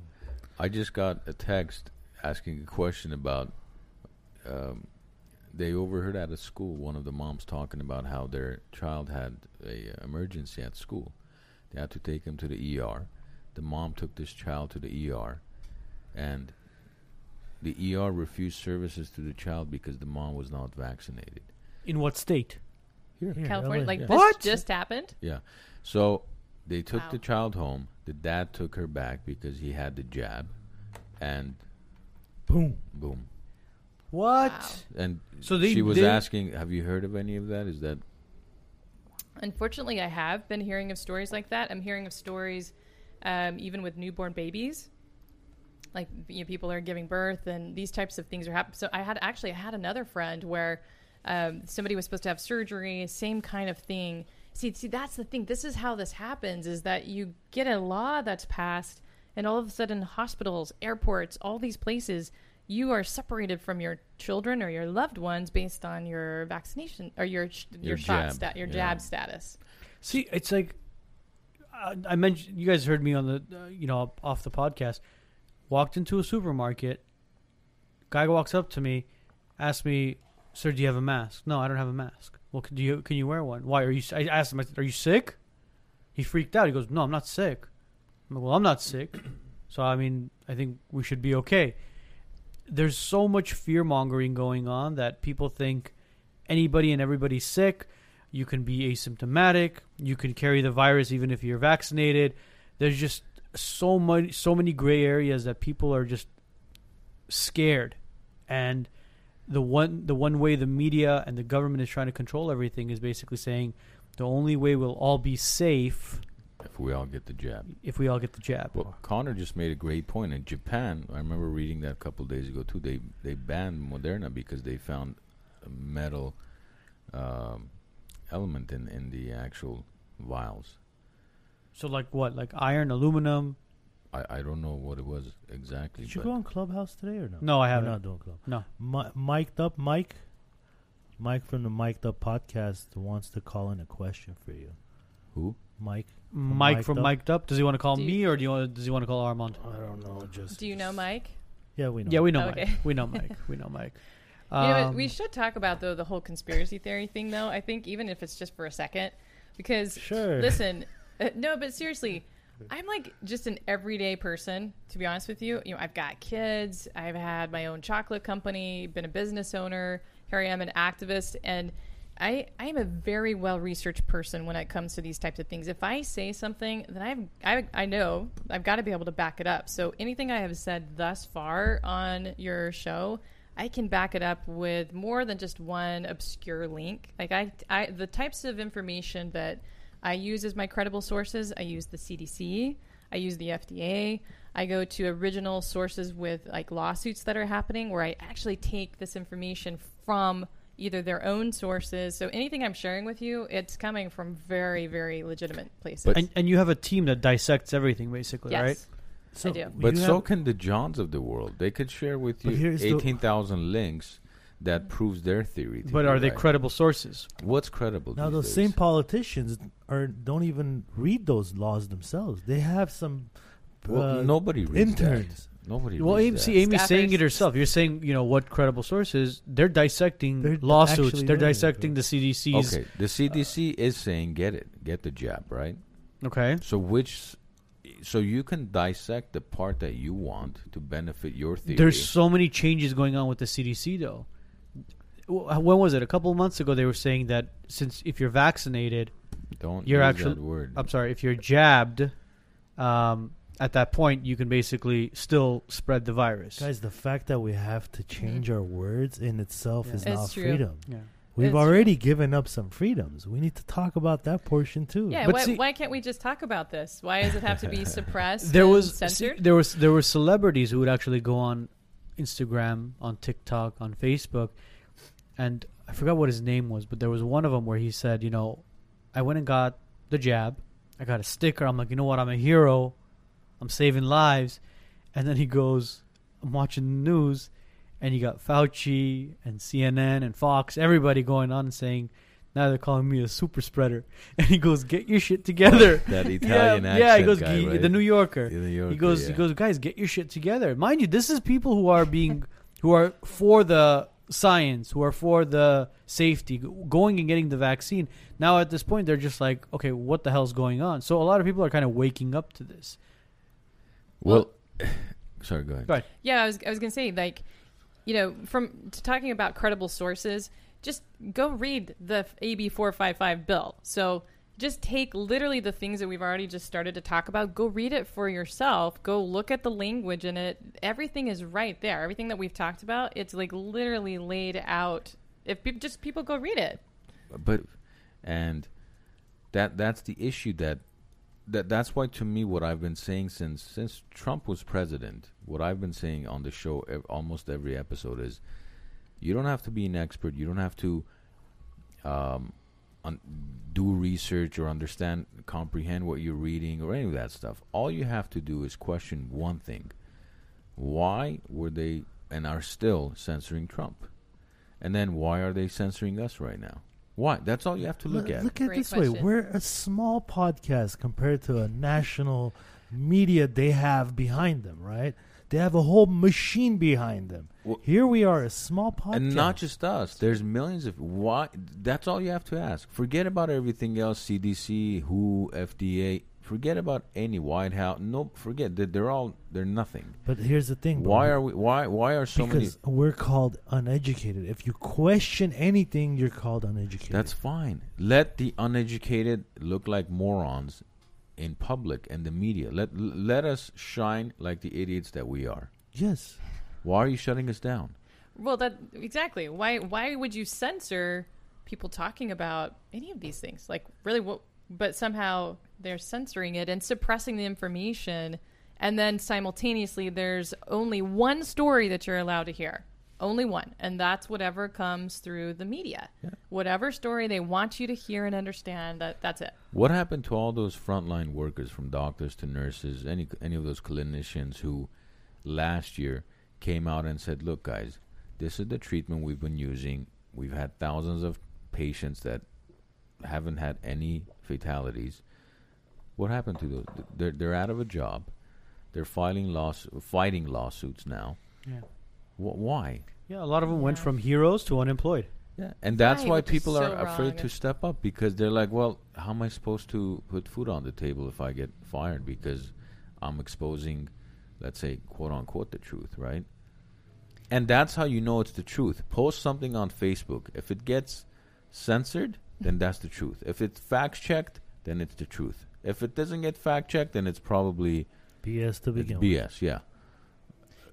I just got a text asking a question about. Um, they overheard at a school one of the moms talking about how their child had a emergency at school. They had to take him to the ER. The mom took this child to the ER, and the ER refused services to the child because the mom was not vaccinated. In what state? Here, California, LA, like yeah. this What? just happened. Yeah. So they took Wow. the child home. The dad took her back because he had the jab, and boom. boom. What? Wow. And So they she was did- asking, "Have you heard of any of that? Is that Unfortunately, I have been hearing of stories like that. I'm hearing of stories, um, even with newborn babies, like you know, people are giving birth and these types of things are happening. So I had actually I had another friend where um, somebody was supposed to have surgery, same kind of thing. See, see, that's the thing. This is how this happens: is that you get a law that's passed, and all of a sudden, hospitals, airports, all these places, you are separated from your children or your loved ones based on your vaccination or your your, Your shot jab, stat, your yeah. jab status. See, it's like I mentioned. You guys heard me on the uh, you know off the podcast. Walked into a supermarket. Guy walks up to me, asks me, "Sir, do you have a mask?" No, I don't have a mask. Well, can, you can you wear one? Why are you? I asked him, "Are you sick?" He freaked out. He goes, "No, I'm not sick." I'm like, "Well, I'm not sick." So I mean, I think we should be okay. There's so much fear mongering going on that people think anybody and everybody's sick. You can be asymptomatic. You can carry the virus even if you're vaccinated. There's just so much, so many gray areas that people are just scared, and the one the one way the media and the government is trying to control everything is basically saying the only way we'll all be safe If we all get the jab. if we all get the jab. Well, Connor just made a great point. In Japan, I remember reading that a couple of days ago too. They they banned Moderna because they found a metal um, element in in the actual vials. So like what? Like iron, aluminum? I, I don't know what it was exactly. Did you go on Clubhouse today or no? No, I You're haven't. not doing Club. No. Mi- mic'd up, Mike. Mike from the Mic'd Up podcast wants to call in a question for you. who? Mike. Mike Mic'd from Up? Mic'd Up. Does he want to call Do you- me or do you want? Does he want to call Armand? I don't know. Just Do you know Mike? Yeah, we know. Yeah, we know Okay. Mike. We know Mike. We know Mike. you know what? Um, We should talk about though the whole conspiracy theory thing, though. I think even if it's just for a second, because Sure. listen, uh, no, but seriously, I'm like just an everyday person. To be honest with you, you know, I've got kids. I've had my own chocolate company. Been a business owner. Here I am, an activist, and I I am a very well researched person when it comes to these types of things. If I say something, then I've I I know I've got to be able to back it up. So anything I have said thus far on your show. I can back it up with more than just one obscure link. Like I, I, the types of information that I use as my credible sources. I use the CDC. I use the FDA. I go to original sources with like lawsuits that are happening where I actually take this information from either their own sources. So anything I'm sharing with you, it's coming from very, very legitimate places. But- and, and you have a team that dissects everything, basically, yes. right? So do. But so have- can the Johns of the world. They could share with you here's the- eighteen thousand links that proves their theory. to But are they right. credible sources? What's credible? now those days? same politicians are don't even read those laws themselves. They have some Well, uh, nobody reads interns. that. Nobody. Well, reads Amy, that. see, Amy's saying it herself. You're saying, you know, what credible sources? They're dissecting They're lawsuits. They're doing it, dissecting the CDC's. Okay, the CDC is saying get it, get the jab, right? Okay. So which, so you can dissect the part that you want to benefit your theory. There's so many changes going on with the CDC, though. Wh- When was it? A couple of months ago, they were saying that since if you're vaccinated, Don't you're use actually- that word. I'm sorry, if you're jabbed, um, at that point you can basically still spread the virus. Guys, the fact that we have to change our words in itself Yeah. is It's not true. freedom. yeah. We've It's already given up some freedoms. We need to talk about that portion too. yeah, But why, see- why can't we just talk about this? Why does it have to be suppressed? there and was see, there was there were celebrities who would actually go on Instagram, on TikTok, on Facebook, and I forgot what his name was, but there was one of them where he said, you know, I went and got the jab, I got a sticker. I'm like, you know what? I'm a hero. I'm saving lives, and then he goes, I'm watching the news, and you got Fauci and CNN and Fox, everybody going on and saying. Now they're calling me a super spreader, and he goes, "Get your shit together." that Italian yeah, accent yeah. He goes, guy, "Ge- right? the New Yorker. The New he goes, yeah. he goes, guys, get your shit together. Mind you, this is people who are being, who are for the science, who are for the safety, going and getting the vaccine. Now at this point, they're just like, okay, what the hell's going on? So a lot of people are kind of waking up to this. Well, sorry, go ahead. Go ahead. Yeah, I was I was gonna say like, you know, from to talking about credible sources, just go read the AB four five five bill. So just take literally the things that we've already just started to talk about. Go read it for yourself. Go look at the language in it. Everything is right there. Everything that we've talked about, it's like literally laid out. If peop just people go read it. but and that that's the issue that that that's why to me what I've been saying since since Trump was president, what I've been saying on the show ev- almost every episode is you don't have to be an expert, you don't have to um un- do research or understand comprehend what you're reading or any of that stuff. All you have to do is question one thing. Why were they and are still censoring Trump? And then why are they censoring us right now? Why? That's all you have to look Look, at. look at Great this way. We're a small podcast compared to a national media they have behind them, right? They have a whole machine behind them. Well- Here we are, a small podcast. And not just us. There's millions of why. That's all you have to ask. Forget about everything else. CDC, WHO, FDA. Forget about any White House. No, forget that they're all they're nothing. But here's the thing. Why are we? Why why are so many? because we're called uneducated. If you question anything, you're called uneducated. That's fine. Let the uneducated look like morons in public and the media. Let let us shine like the idiots that we are. yes. Why are you shutting us down? Well, that exactly. Why why would you censor people talking about any of these things? Like really what but somehow they're censoring it and suppressing the information and then simultaneously there's only one story that you're allowed to hear. Only one. And that's whatever comes through the media. Whatever story they want you to hear and understand, that that's it. What happened to all those frontline workers, from doctors to nurses, any any of those clinicians who last year came out and said, "Look, guys, this is the treatment we've been using. We've had thousands of patients that haven't had any fatalities." What happened to those? They're they're out of a job. They're filing laws, fighting lawsuits now. Yeah. Wh- why? Yeah, a lot of them went from heroes to unemployed. Yeah, and that's Right, why which is people are so afraid to step up because they're like, well, how am I supposed to put food on the table if I get fired because I'm exposing, let's say, quote unquote, the truth, right? And that's how you know it's the truth. Post something on Facebook. If it gets censored, then that's the truth. If it's fact checked, then it's the truth. If it doesn't get fact checked, then it's probably BS to it's begin with. BS. Yeah.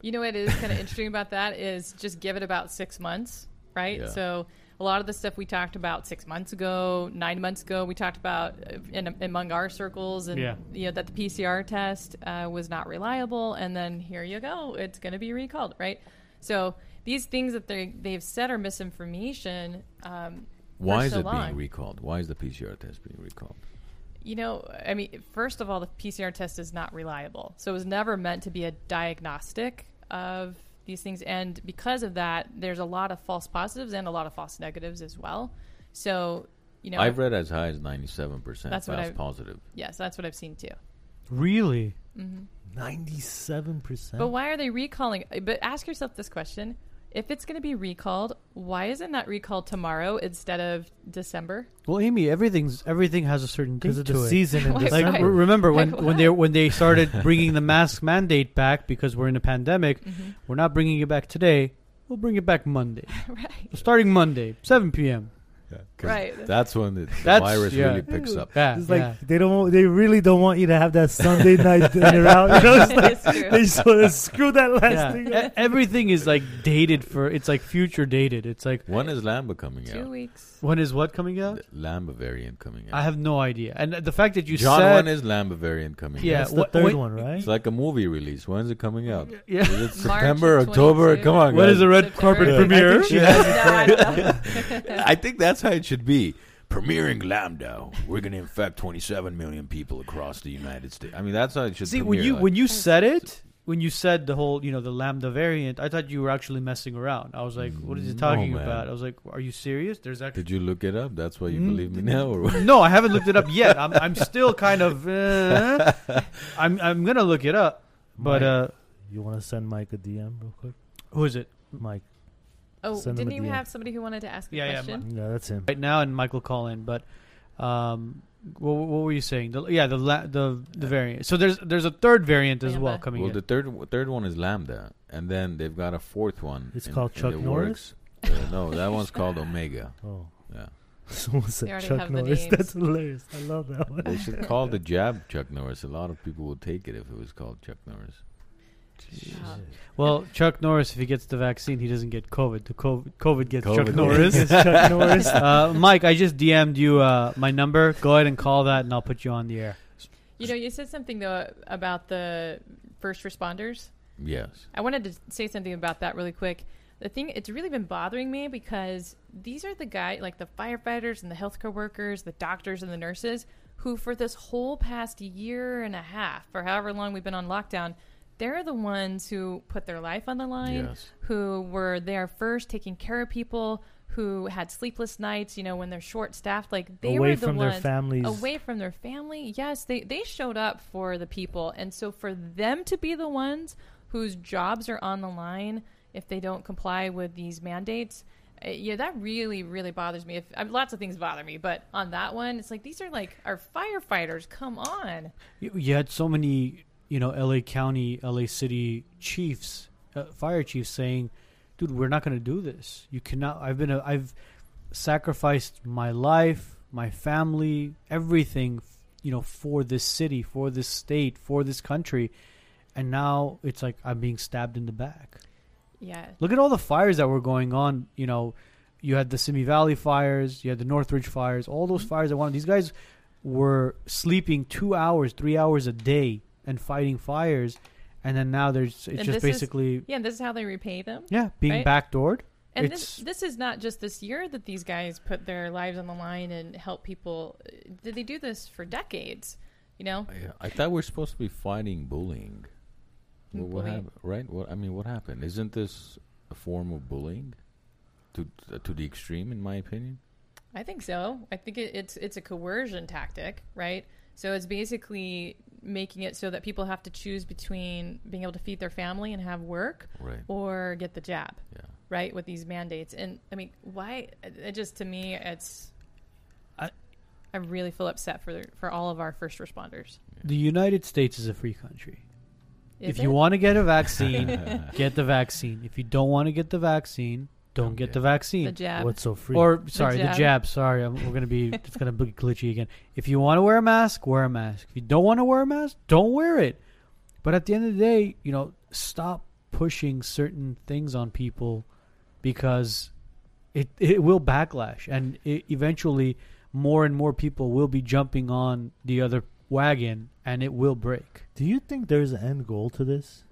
You know what is kind of interesting about that is just give it about six months, right? Yeah. So a lot of the stuff we talked about six months ago, nine months ago, we talked about uh, in, among our circles, and Yeah. you know that the PCR test uh, was not reliable, and then here you go, it's going to be recalled, right? So these things that they they've said are misinformation. Um, Why is so it long. being recalled? Why is the PCR test being recalled? You know, I mean, first of all, the PCR test is not reliable. So it was never meant to be a diagnostic of these things. And because of that, there's a lot of false positives and a lot of false negatives as well. So, you know, I've read as high as 97% That's false positive. yes, that's what I've seen too. Really? Ninety-seven percent. But why are they recalling? Uh, but ask yourself this question. If it's going to be recalled, why isn't that recalled tomorrow instead of December? Well, Amy, everything's everything has a certain date Because of to the it. season in Like, Like December. re- remember when, Like when they when they started bringing the mask mandate back because we're in a pandemic, mm-hmm. we're not bringing it back today. We'll bring it back Monday, right. starting Monday, 7 p.m. 'Cause Right. That's when the, the That's- virus yeah. really picks up. Yeah, It's like yeah. they don't. They really don't want you to have that Sunday night dinner out. You know, it's like they just want to screw that last Yeah. thing. Up. everything is like dated for. It's like future dated. It's like When is Lambda coming Two out? weeks. when is what coming out? The Lambda variant coming out. I have no idea. And the fact that you John, said when is Lambda variant coming Yeah, out? That's the third wait- one, right? It's like a movie release. When's it coming out? yeah. Is it September, October? Come on, When guys. is the red September. carpet I premiere? think she no, has I don't. I think that's how it should be. Premiering Lambda, we're going to infect 27 million people across the United States. I mean, that's how it should. See, premiere. when you like- when you said it, when you said the whole, you know, the lambda variant, I thought you were actually messing around. I was like, "What is he No, talking man. about?" I was like, "Are you serious?" There's actually did you look it up? That's why you Mm, believe me now, or what? no, I haven't looked it up yet. I'm I'm still kind of. Uh, I'm I'm gonna look it up, but Mike, uh, you want to send Mike a DM real quick? who is it Mike. Oh, Send didn't a you have somebody who wanted to ask a Yeah, yeah, question? Yeah, that's him. right now? And Michael call in, but um, what, what were you saying? The, yeah, the la- the the variant. So there's there's a third variant as well Lambda. coming Well, in. the third third one is Lambda, and then they've got a fourth one. It's in- called in Chuck the Norris? works. Uh, no, that one's called Omega. Oh, Yeah, someone They said already Chuck have the Norris. names. That's hilarious. I love that one. they should call the jab Chuck Norris. A lot of people would take it if it was called Chuck Norris. Wow. well, Chuck Norris, if he gets the vaccine, he doesn't get COVID. The COVID, COVID gets Chuck Norris. It's Chuck Norris. uh, Mike, I just DM'd you uh, my number. Go ahead and call that, and I'll put you on the air. You know, you said something though about the first responders. Yes. I wanted to say something about that really quick. The thing, it's really been bothering me because these are the guy, like the firefighters and the healthcare workers, the doctors and the nurses, who for this whole past year and a half, or however long we've been on lockdown, they're the ones who put their life on the line, Yes. who were there first, taking care of people, who had sleepless nights. You know, when they're short staffed, like they Away were the from their families. away from their family. Yes, they they showed up for the people, and so for them to be the ones whose jobs are on the line if they don't comply with these mandates, Uh, Yeah, that really, really bothers me. If I mean, lots of things bother me, but on that one, it's like these are like our firefighters. Come on. You, you had so many, you know, L.A. County, L.A. City chiefs, uh, fire chiefs saying, "Dude, we're not going to do this. You cannot. I've been, a, I've sacrificed my life, my family, everything, you know, for this city, for this state, for this country, and now it's like I'm being stabbed in the back." Yeah. Look at all the fires that were going on. You know, you had the Simi Valley fires, you had the Northridge fires, all those fires that went. These guys were sleeping two hours, three hours a day, and fighting fires, and then now there's it's And just this is- basically Yeah, this is how they repay them. yeah being right? backdoored. And It's- this this is not just this year that these guys put their lives on the line and help people. Did they do this for decades? You know, I, I thought we are supposed to be fighting bullying. Well, what happened? Right? What I mean, what happened? Isn't this a form of bullying? To uh, to the extreme, in my opinion. I think so. I think it, it's it's a coercion tactic, right? So it's basically making it so that people have to choose between being able to feed their family and have work, Right. or get the jab, Yeah. right? With these mandates, and I mean, why? It it just to me, it's. I- I really feel upset for for all of our first responders. The United States is a free country. Is if it? you want to get a vaccine, get the vaccine. If you don't want to get the vaccine, don't Don't get get the vaccine. the jab, What's so free? Or sorry, the jab. jab. Sorry, I'm, we're gonna be it's gonna be glitchy again. If you want to wear a mask, wear a mask. If you don't want to wear a mask, don't wear it. But at the end of the day, you know, stop pushing certain things on people because it it will backlash, and it, eventually, more and more people will be jumping on the other wagon, and it will break. Do you think there's an end goal to this?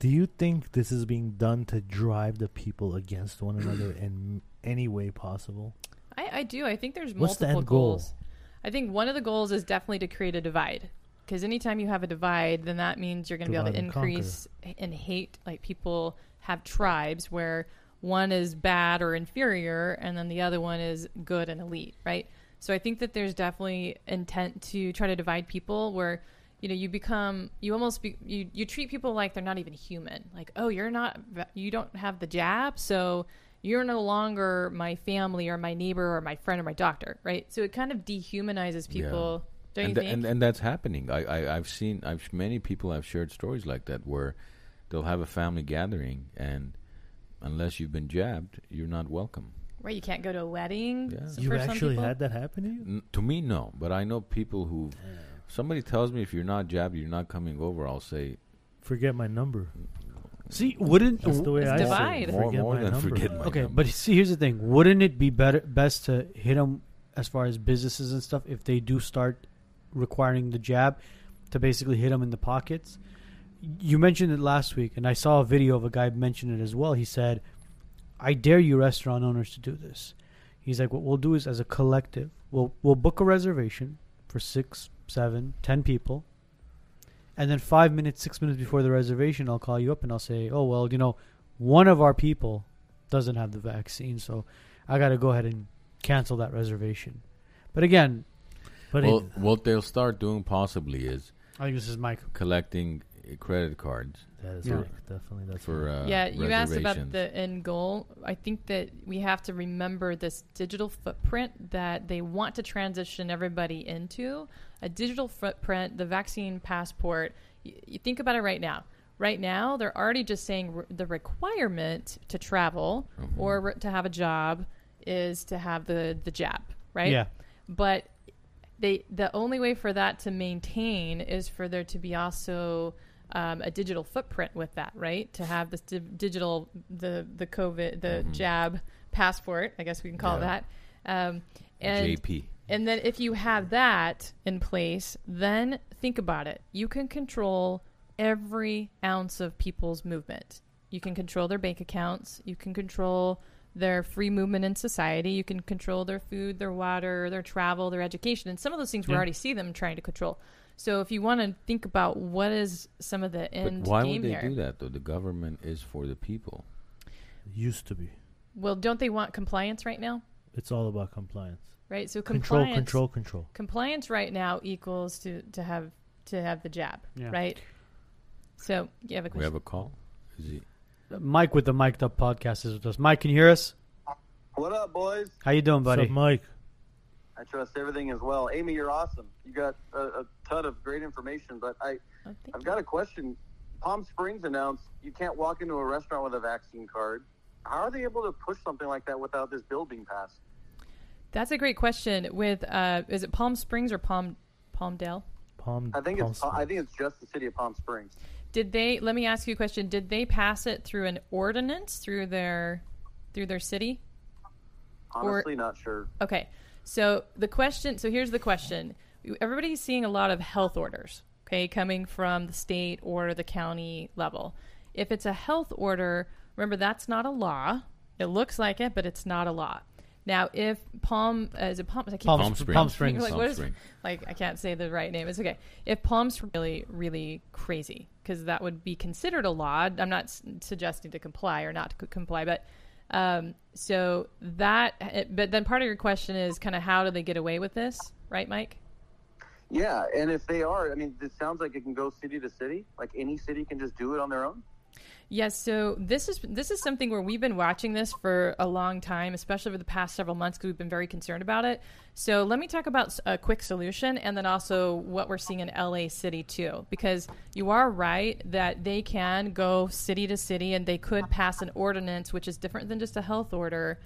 Do you think this is being done to drive the people against one another in any way possible? I, I do. I think there's What's the multiple end goal? goals. I think one of the goals is definitely to create a divide. Because anytime you have a divide, then that means you're going to be able to increase and hate. Like people have tribes where one is bad or inferior, and then the other one is good and elite, right? So I think that there's definitely intent to try to divide people where you know you become you almost be, you you treat people like they're not even human like oh you're not you don't have the jab so you're no longer my family or my neighbor or my friend or my doctor right so it kind of dehumanizes people don't and, you tha- think and and that's happening. I, I I've seen I've many people have shared stories like that where they'll have a family gathering and unless you've been jabbed, you're not welcome. right you can't go to a wedding Yeah. You for actually people. had that happen to you? N- to me, no, but I know people who. Somebody tells me if you're not jabbed, you're not coming over. I'll say Forget my number. See, wouldn't That's the way It's I divide. say it. more, Forget more my than number. forget my okay, number. but see, here's the thing: wouldn't it be better, best to hit them as far as businesses and stuff if they do start requiring the jab to basically hit them in the pockets? You mentioned it last week, and I saw a video of a guy mention it as well. He said, "I dare you, restaurant owners, to do this." He's like, "What we'll do is, as a collective, we'll we'll book a reservation for six, seven, ten people." And then five minutes, six minutes before the reservation, I'll call you up and I'll say, "Oh well, you know, one of our people doesn't have the vaccine, so I got to go ahead and cancel that reservation." But again, But well, what they'll start doing possibly is I think this is Mike. collecting credit cards that is Yeah. correct. Definitely. That's for uh, yeah, you asked about the end goal. I think that we have to remember this digital footprint that they want to transition everybody into. A digital footprint, the vaccine passport. You, you think about it right now. Right now, they're already just saying re- the requirement to travel Mhm. or re- to have a job is to have the the jab, right? Yeah, but they the only way for that to maintain is for there to be also um, a digital footprint with that, right? To have this di- digital the the COVID the Mhm. jab passport, I guess we can call Yeah. that. Um, and JP. and then if you have that in place, then think about it. You can control every ounce of people's movement. You can control their bank accounts. You can control their free movement in society. You can control their food, their water, their travel, their education. And some of those things we already see them trying to control. So if you want to think about what is some of the end But end why game would they here, do that though? The government is for the people. Used to be. well, don't they want compliance right now? It's all about compliance. Right. So Control, compliance, control, control. compliance right now equals to to have to have the jab, Yeah. right? So you have a We have a call. Is he? Mike with the Mic'd Up podcast is with us. Mike, can you hear us? What up, boys? How you doing, buddy? So, Mike, I trust everything as well. Amy, you're awesome. You got a, a ton of great information, but I, oh, I've you. got a question. Palm Springs announced you can't walk into a restaurant with a vaccine card. How are they able to push something like that without this bill being passed? That's a great question. With uh, is it Palm Springs or Palm Palmdale? Palm. I think Palm it's I think it's just the city of Palm Springs. Did they? Let me ask you a question. Did they pass it through an ordinance through their through their city? Or- Honestly, not sure. Okay. So the question. So here's the question. Everybody's seeing a lot of health orders. Okay, coming from the state or the county level. If it's a health order, remember that's not a law. It looks like it, but it's not a law. Now, if Palm uh, is it Palm? I keep Palm, Palm Sp- Springs. Palm Springs. like Palm what is Springs. like I can't say the right name. It's okay. If Palm's really really crazy because that would be considered a law. I'm not s- suggesting to comply or not to c- comply, but um, so that. But then part of your question is kind of how do they get away with this, right, Mike? Yeah, and if they are, I mean, this sounds like it can go city to city. Like any city can just do it on their own. Yes, so this is this is something where we've been watching this for a long time, especially over the past several months because we've been very concerned about it. So let me talk about a quick solution and then also what we're seeing in LA City too, because you are right that they can go city to city and they could pass an ordinance which is different than just a health order.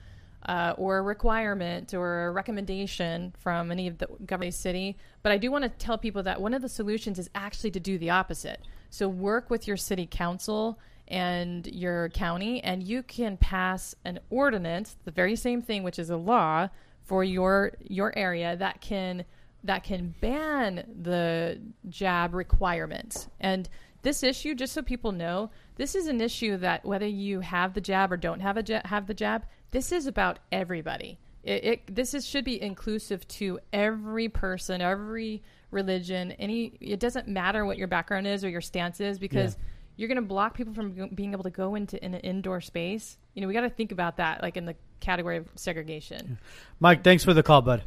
Uh, or a requirement or a recommendation from any of the governing city. But I do want to tell people that one of the solutions is actually to do the opposite. So work with your city council and your county, and you can pass an ordinance, the very same thing, which is a law for your your area that can that can ban the jab requirements. And this issue, just so people know, this is an issue that whether you have the jab or don't have a ja- have the jab, this is about everybody. It, it this is should be inclusive to every person, every religion. Any it doesn't matter what your background is or your stance is because you're going to block people from go- being able to go into in an indoor space. You know, we got to think about that, like in the category of segregation. Mike, thanks for the call, bud.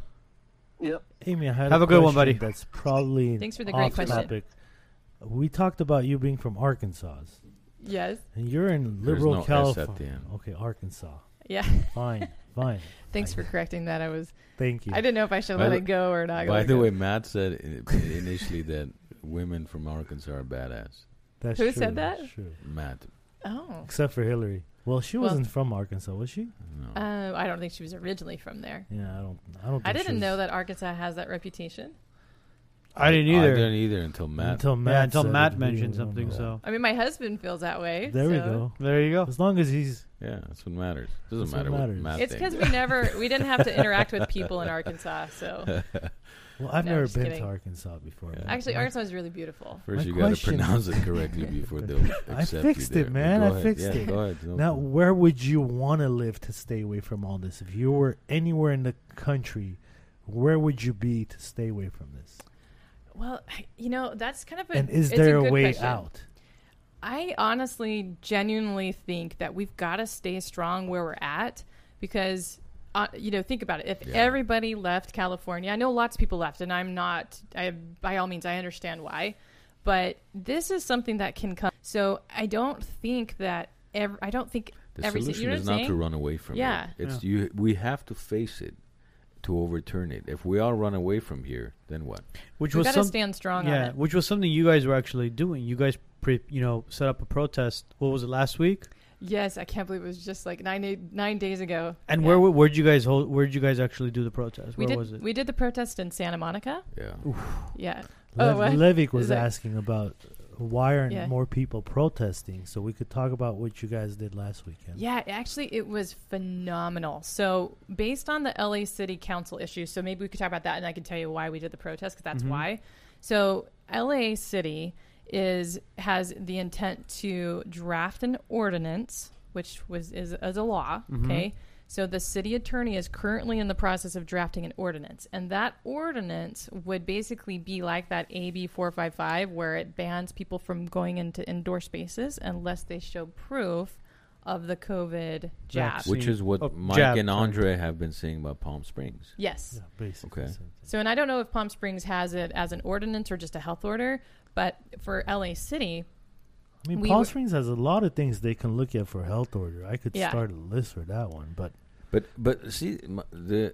Yep. Amy, I had Have a good one, buddy. That's probably Thanks for the great question. topic. We talked about you being from Arkansas, Yes. and you're in liberal no S at California. the end. Okay, Arkansas. Yeah. Fine, fine. Thanks for correcting that. I was Thank you. I didn't know if I should By let the- it go or not. By the go. way, Matt said initially that women from Arkansas are badass. That's Who true, said that's that? Matt. Oh. Except for Hillary. Well, she Well- wasn't from Arkansas, was she? No. Uh, I don't think she was originally from there. Yeah, I don't. I don't. I think she didn't know was- that Arkansas has that reputation. I didn't either. I either. didn't either until Matt. until Matt. yeah, until Matt mentioned something. So I mean, my husband feels that way. there we go. there you go. As long as he's yeah, that's what matters. It Doesn't That's what matter what, matters. Matt It's because we never, we didn't have to interact with people in Arkansas. So well. I've No, never been kidding. to Arkansas before. Yeah. actually, My- Arkansas is really beautiful. First, My you got to pronounce it correctly before they'll I accept fixed you it, there. man. Go I ahead. fixed yeah, it. Go ahead. No Now, problem. where would you want to live to stay away from all this? If you were anywhere in the country, where would you be to stay away from this? Well, you know, that's kind of a. And is there a, good way question. out? I honestly, genuinely think that we've got to stay strong where we're at because, uh, you know, think about it. If Yeah. everybody left California, I know lots of people left, and I'm not. I by all means, I understand why, but this is something that can come. So I don't think that. Ev- I don't think The every solution you know is what I'm not to run away from Yeah. it. It's you. We have to face it to overturn it. If we all run away from here, then what? Which We was got to some, stand strong on yeah, it. which was something you guys were actually doing. You guys, pre, you know, set up a protest. What was it last week? Yes, I can't believe it was just like nine nine days ago. And Yeah. where where'd you guys hold? Where'd you guys actually do the protest? we Where did was it? we did the protest in Santa Monica. Yeah. Yeah. Le- Oh. Levick was that- asking about why aren't Yeah. more people protesting, so we could talk about what you guys did last weekend. Yeah, actually, it was phenomenal. So, based on the LA City Council issue, so maybe we could talk about that, and I can tell you why we did the protest because that's mm-hmm. why. So, LA City is has the intent to draft an ordinance, which was is as a law. Mm-hmm. Okay. So the city attorney is currently in the process of drafting an ordinance, and that ordinance would basically be like that AB four five five, where it bans people from going into indoor spaces unless they show proof of the COVID jab. Vaccine. Which is what Oh, Mike jab, and. Andre have been saying about Palm Springs. Yes. Yeah, basically. Okay. So, and I don't know if Palm Springs has it as an ordinance or just a health order, but for LA City, I mean, We Palm were- Springs has a lot of things they can look at for health order. I could Yeah. start a list for that one, but But but see m- the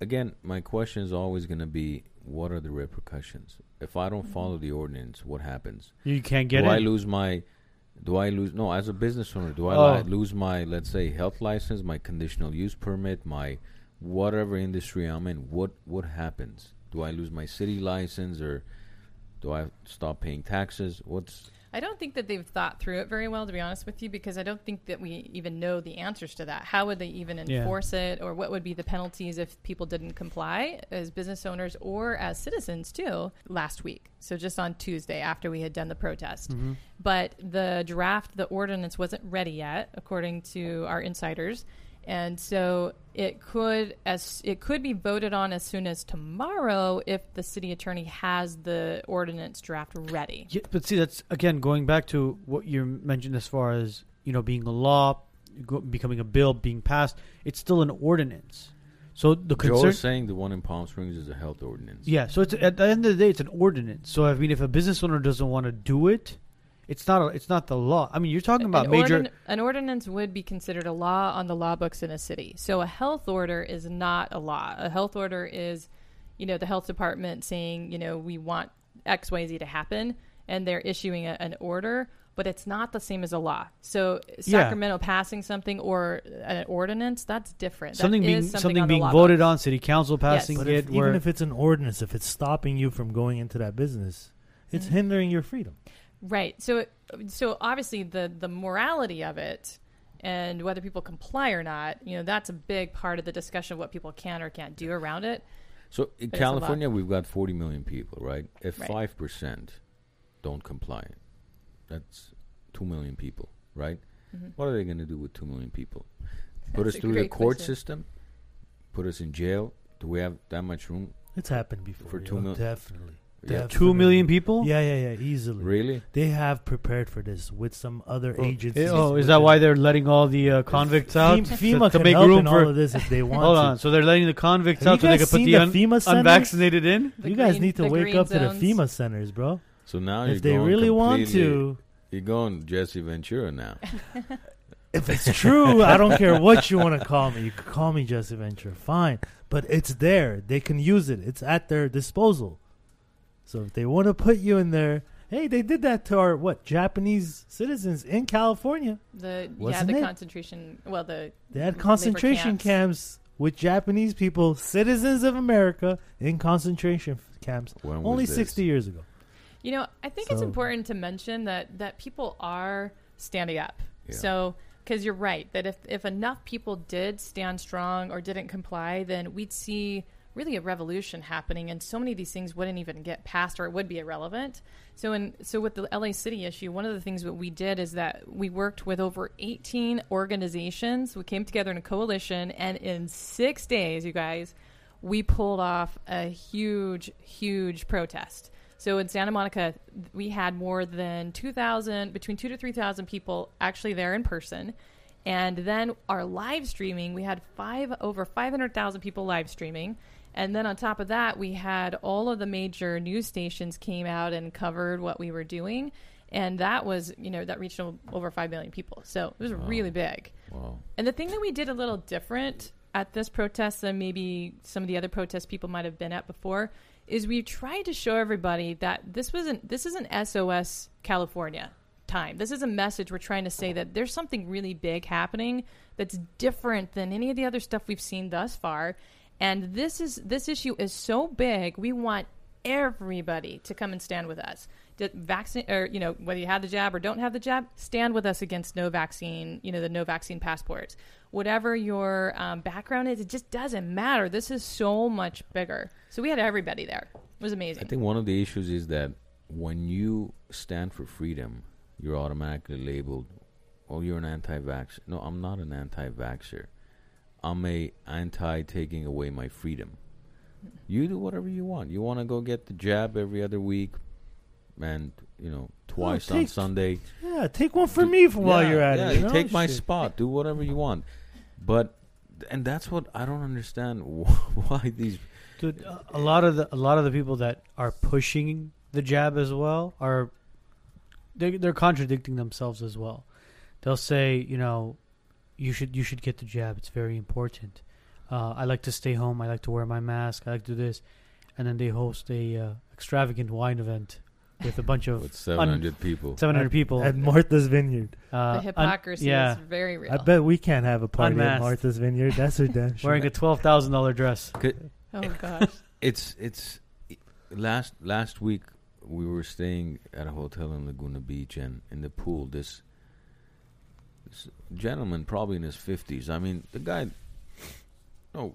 again, my question is always going to be, what are the repercussions if I don't mm-hmm. follow the ordinance? What happens? You can't get it do I lose my? Do I lose? No, as a business owner, do I Oh. li- lose my, let's say, health license, my conditional use permit, my whatever industry I'm in? What what happens? Do I lose my city license, or do I stop paying taxes? What's I don't think that they've thought through it very well, to be honest with you, because I don't think that we even know the answers to that. How would they even Yeah. enforce it, or what would be the penalties if people didn't comply as business owners or as citizens too? Last week, so just on Tuesday after we had done the protest, Mm-hmm. but the draft, the ordinance wasn't ready yet, according to our insiders. And so it could as it could be voted on as soon as tomorrow if the city attorney has the ordinance draft ready. Yeah, but see, that's again going back to what you mentioned as far as you know being a law, becoming a bill, being passed. It's still an ordinance. So the Joe concern, is saying the one in Palm Springs is a health ordinance. yeah. So it's at the end of the day, it's an ordinance. So I mean, if a business owner doesn't want to do it, it's not. A, it's not the law. I mean, you're talking about an, major. ordin- an ordinance would be considered a law on the law books in a city. So a health order is not a law. A health order is, you know, the health department saying, you know, we want X, Y, Z to happen, and they're issuing a, an order, but it's not the same as a law. So Yeah. Sacramento passing something or an ordinance, that's different. That something being is something, being voted books. on, city council passing But it. if, even if it's an ordinance, if it's stopping you from going into that business, it's Mm-hmm. hindering your freedom. Right. So, so obviously the the morality of it, and whether people comply or not, you know, that's a big part of the discussion of what people can or can't do around it. So in But it's a lot. California, we've got 40 million people, right? If Right. five percent don't comply, that's two million people, right? Mhm. What are they going to do with two million people? Put That's us through the court question. system? Put us in jail? Do we have that much room? It's happened before. For yo, two mil- definitely. Yeah. Two million people. Yeah, yeah, yeah. Easily. Really? They have prepared for this with some other Oh, agencies. Oh, is that why they're letting all the uh, convicts out FEMA, to, to can make help room in for? all of this if they want Hold to. on. So they're letting the convicts Have out so they can put the, the un- FEMA centers? unvaccinated in. The you guys green- need to wake green up to the. FEMA centers, bro. So now If they really want to, You're going Jesse Ventura now. if it's true, I don't care what you want to call me. You can call me Jesse Ventura, fine. But it's there. They can use it. It's at their disposal. So if they want to put you in there, hey, they did that to our what Japanese citizens in California. The yeah, Wasn't the it? concentration. Well, the They had concentration camps. camps with Japanese people, citizens of America, in concentration camps When was only this? 60 years ago. You know, I think it's important to mention that that people are standing up. Yeah. So, because you're right that if if enough people did stand strong or didn't comply, then we'd see really a revolution happening, and so many of these things wouldn't even get passed or it would be irrelevant. So, in so with the LA City issue, one of the things that we did is that we worked with over 18 organizations. We came together in a coalition, and in six days, you guys, we pulled off a huge, huge protest. So in Santa Monica, we had more than 2,000, between two to 3,000 people actually there in person. And then our live streaming, we had five over 500,000 people live streaming. And then on top of that, we had all of the major news stations came out and covered what we were doing. And that was, you know, that reached over 5 million people. So it was really big. Wow. And the thing that we did a little different at this protest than maybe some of the other protests people might have been at before is we tried to show everybody that this wasn't this isn't SOS California time. This is a message we're trying to say that there's something really big happening that's different than any of the other stuff we've seen thus far. And this is this issue is so big. We want everybody to come and stand with us. Vaccine or you know whether you have the jab or don't have the jab, stand with us against no vaccine. You know the no vaccine passports. Whatever your um, background is, it just doesn't matter. This is so much bigger. So we had everybody there. It was amazing. I think one of the issues is that when you stand for freedom, you're automatically labeled, "Oh, you're an anti-vax." No, I'm not an anti-vaxxer. I'm a anti-taking away my freedom. You do whatever you want. You want to go get the jab every other week, and you know twice oh, on take- Sunday. Yeah, take one for me for while you're at yeah, it. You know? take my Shit. spot. Do whatever you want. But and that's what I don't understand why these Dude, a- a lot of the a lot of the people that are pushing the jab as well are they they're contradicting themselves as well. They'll say, you know, you should you should get the jab. It's very important. Uh, I like to stay home. I like to wear my mask. I like to do this, and then they host a uh, extravagant wine event with a bunch of With 700 people. 700 people. at Martha's Vineyard. uh, the un- hypocrisy yeah, is very real. I bet we can't have a party Unmasked. at Martha's Vineyard. That's for damn sure. wearing a twelve thousand dollar dress. oh gosh. It's it's last last week we were staying at a hotel in Laguna Beach and in the pool this this gentleman probably in his 50s. I mean, the guy no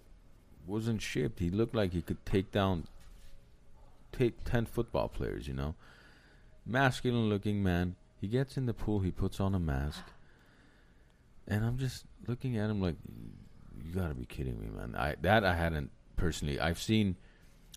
wasn't shaped. He looked like he could take down take 10 football players, you know. Masculine looking man. He gets in the pool, he puts on a mask. And I'm just looking at him like you got to be kidding me, man. I that I hadn't personally. I've seen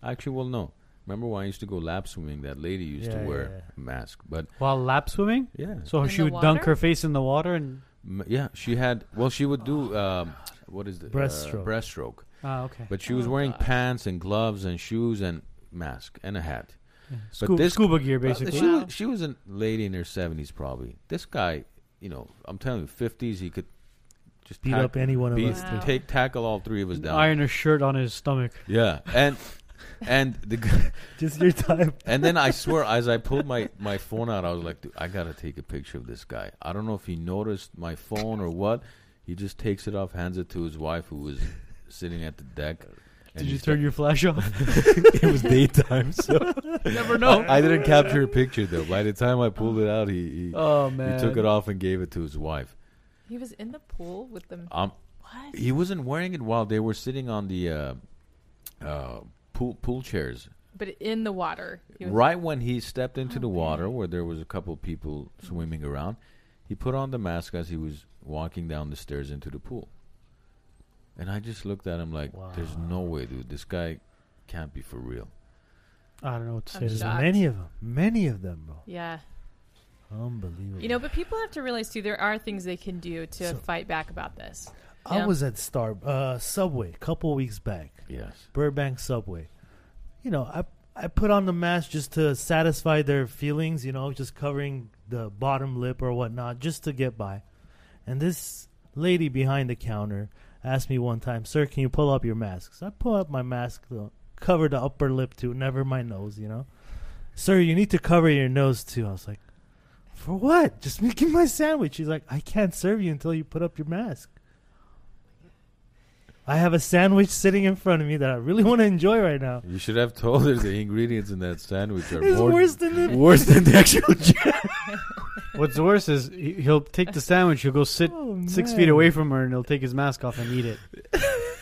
Actually, well, no. Remember when I used to go lap swimming? That lady used Yeah, to wear yeah, yeah. a mask, but While lap swimming, yeah, so In she the would dunk her face in the water and. M- yeah, she had. Well, she would do um, what is the Breaststroke. Uh, breaststroke, Ah, okay. but she was Oh, wearing gosh. pants and gloves and shoes and mask and a hat. Yeah. but Scu- this- scuba gear, Well, basically. she Wow. was she was a lady in her seventies, probably. This guy, you know, I'm telling you, fifties, he could just Beat tack- up any one of beat- us. Wow. take tackle all three of us down. Iron a shirt on his stomach. Yeah, and and the g- Just your time. And then I swear, as I pulled my, my phone out, I was like, Dude, I gotta take a picture of this guy. I don't know if he noticed my phone or what. He just takes it off, hands it to his wife, who was sitting at the deck. Did you he's turn your flash off? it was daytime, so Never know. I didn't capture a picture though. By the time I pulled it out, he he, oh he man, took it off and gave it to his wife. He was in the pool with them. Um, What? he wasn't wearing it while they were sitting on the uh, uh, pool pool chairs. But in the water. Right when he stepped into oh, the Okay. water, where there was a couple people swimming around, he put on the mask as he was walking down the stairs into the pool. And I just looked at him like, "There's no way, dude. This guy can't be for real." I don't know what to say. I'm There's shocked. many of them. Many of them, bro. Yeah. Unbelievable. You know, but people have to realize too there are things they can do to So- fight back about this. I was at Star uh, Subway a couple weeks back. Yes. Burbank Subway. You know, I I put on the mask just to satisfy their feelings. You know, just covering the bottom lip or whatnot, just to get by. And this lady behind the counter asked me one time, "Sir, can you pull up your mask?" So I pull up my mask, to cover the upper lip too, never my nose. You know, sir, you need to cover your nose too. I was like, "For what? Just making my sandwich." She's like, "I can't serve you until you put up your mask." I have a sandwich sitting in front of me that I really want to enjoy right now. You should have told her the ingredients in that sandwich are It's more worse than the worse than the actual. What's worse is he- he'll take the sandwich. He'll go sit Oh, six man. feet away from her, and he'll take his mask off and eat it.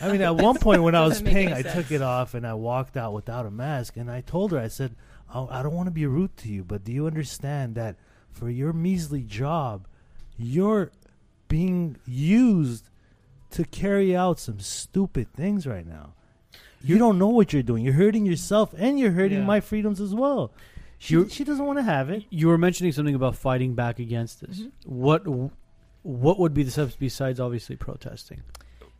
I mean, at one point when I was Doesn't make paying, any I took sense. it off and I walked out without a mask. And I told her, I said, "Oh, I don't want to be rude to you, but do you understand that for your measly job, you're being used to carry out some stupid things right now? You don't know what you're doing. You're hurting yourself and you're hurting Yeah. my freedoms as well. She, You- she doesn't want to have it. You were mentioning something about fighting back against this. Mhm. What what would be the steps besides obviously protesting?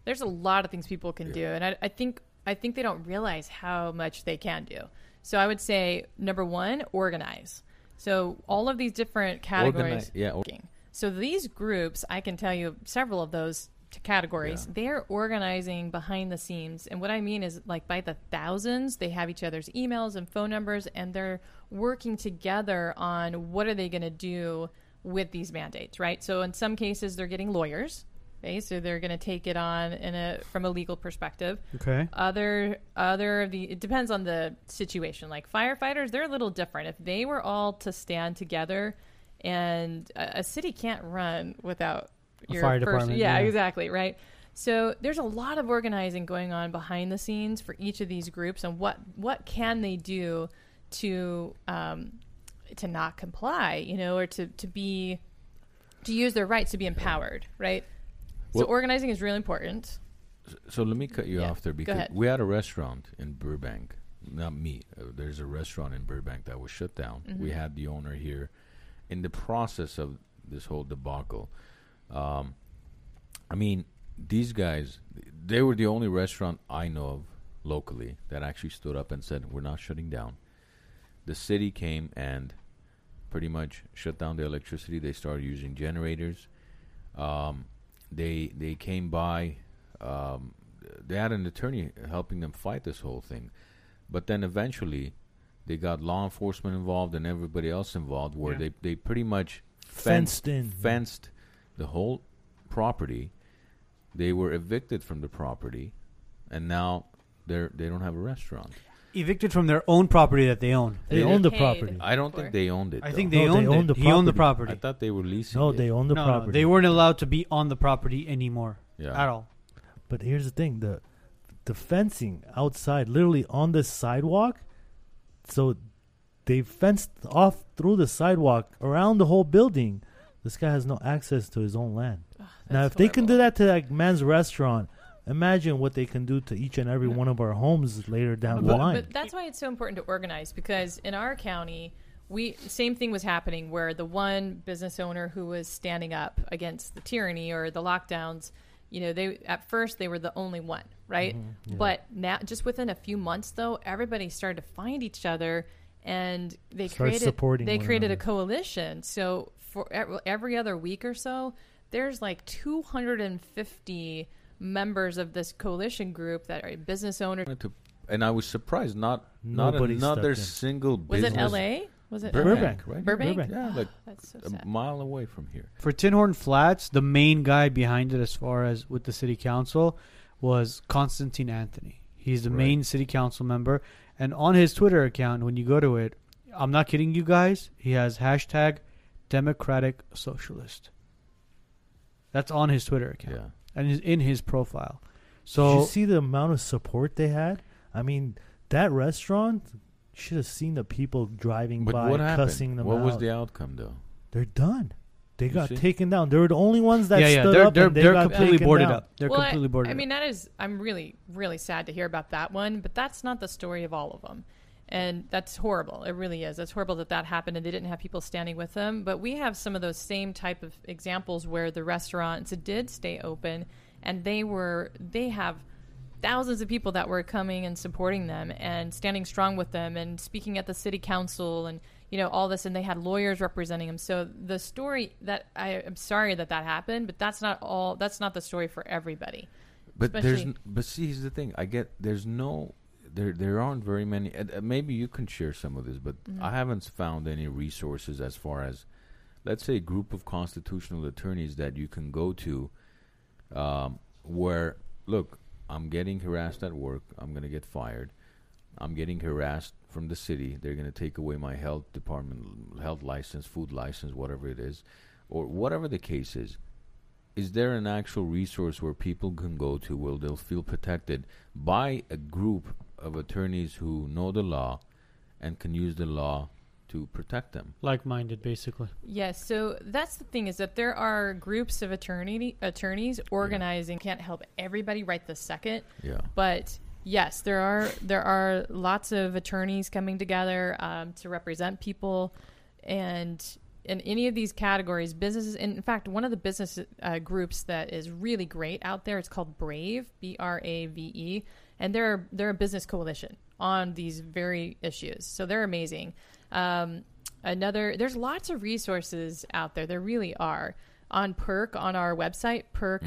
There's a lot of things people can do, and I, I think I think they don't realize how much they can do. So I would say number one, organize. So all of these different categories. Organi- yeah, or- working. So these groups, I can tell you several of those t- categories. Yeah. They're organizing behind the scenes, and what I mean is like by the thousands, they have each other's emails and phone numbers, and they're working together on what are they going to do with these mandates, right? So in some cases, they're getting lawyers. Okay, so they're going to take it on in a from a legal perspective. Okay. Other other of the it depends on the situation. Like firefighters, they're a little different. If they were all to stand together, and a, a city can't run without your fire first, department, yeah, yeah. exactly, right. So there's a lot of organizing going on behind the scenes for each of these groups, and what what can they do to um, to not comply, you know, or to to be to use their rights to be empowered, right? so organizing is really important. So let me cut you Yeah, off there go because ahead. we had a restaurant in Burbank. Not me. Uh, there's a restaurant in Burbank that was shut down. Mm-hmm. We had the owner here. In the process of this whole debacle, um, I mean, these guys, they were the only restaurant I know of locally that actually stood up and said, "We're not shutting down." The city came and pretty much shut down the electricity. They started using generators. Um, they they came by. Um, they had an attorney helping them fight this whole thing, but then eventually they got law enforcement involved and everybody else involved, where Yeah. they they pretty much Fenced fenced in. fenced the whole property. They were evicted from the property, and now they're they don't have a restaurant. Evicted from their own property that they own. They They own the paid. property. I don't think they owned it. I though. think they No, they owned own it. the he owned the property. I thought they were leasing. No, it. they own the no, no, property. they weren't allowed to be on the property anymore Yeah. at all. But here's the thing: the the fencing outside, literally on the sidewalk. So they fenced off through the sidewalk around the whole building. This guy has no access to his own land. now, if That's they can do that to that man's restaurant, imagine what they can do to each and every one of our homes later down the line. but that's why it's so important to organize because in our county, we same thing was happening where the one business owner who was standing up against the tyranny or the lockdowns, you know, they at first they were the only one, right? Mm-hmm. But now, just within a few months, though, everybody started to find each other, and they Started created they one created a coalition. So for every other week or so, there's like 250 members of this coalition group that are business owners. and I was surprised. Not not Nobody another stepped in. single Was it L.A.? Was it Burbank, Burbank. right? Burbank? Burbank. Yeah, ah, like That's so a mile away from here. For Tinhorn Flats, the main guy behind it, as far as with the city council, was Konstantine Anthony. He's the Right. main city council member, and on his Twitter account, when you go to it, I'm not kidding you guys. He has hashtag Democratic Socialist. That's on his Twitter account Yeah. and is in his profile. Did So you see the amount of support they had? I mean, that restaurant should have seen the people driving But by what cussing happened? them What out. was the outcome, though? They're done. They You got see? taken down. They were the only ones that yeah, yeah, stood they're up they're and they they're got completely taken boarded down. up. They're well, completely I, boarded I up. mean, that is. I'm really, really sad to hear about that one, but that's not the story of all of them, and that's horrible. It really is. It's horrible that that happened and they didn't have people standing with them. But we have some of those same type of examples where the restaurants did stay open, and they were they have thousands of people that were coming and supporting them and standing strong with them and speaking at the city council and you know all this and they had lawyers representing them so the story that i am sorry that that happened but that's not all that's not the story for everybody But there's, Especially- n- but see, here's the thing. I get there's no, there there aren't very many. Uh, maybe you can share some of this, but Mm-hmm. I haven't found any resources as far as, let's say, a group of constitutional attorneys that you can go to, um, where look, I'm getting harassed at work. I'm gonna get fired. I'm getting harassed from the city. They're gonna take away my health department, health license, food license, whatever it is, or whatever the case is is there an actual resource where people can go to where they'll feel protected by a group of attorneys who know the law and can use the law to protect them? like-minded, basically. yes so that's the thing is that there are groups of attorney attorneys organizing can't help everybody right this second Yeah. but yes, there are there are lots of attorneys coming together um, to represent people, and in any of these categories, businesses. In fact, one of the business uh, groups that is really great out there, it's called Brave, B R A V E, and they're they're a business coalition on these very issues. So they're amazing. Um, another, there's lots of resources out there. There really are on Perk on our website, Perk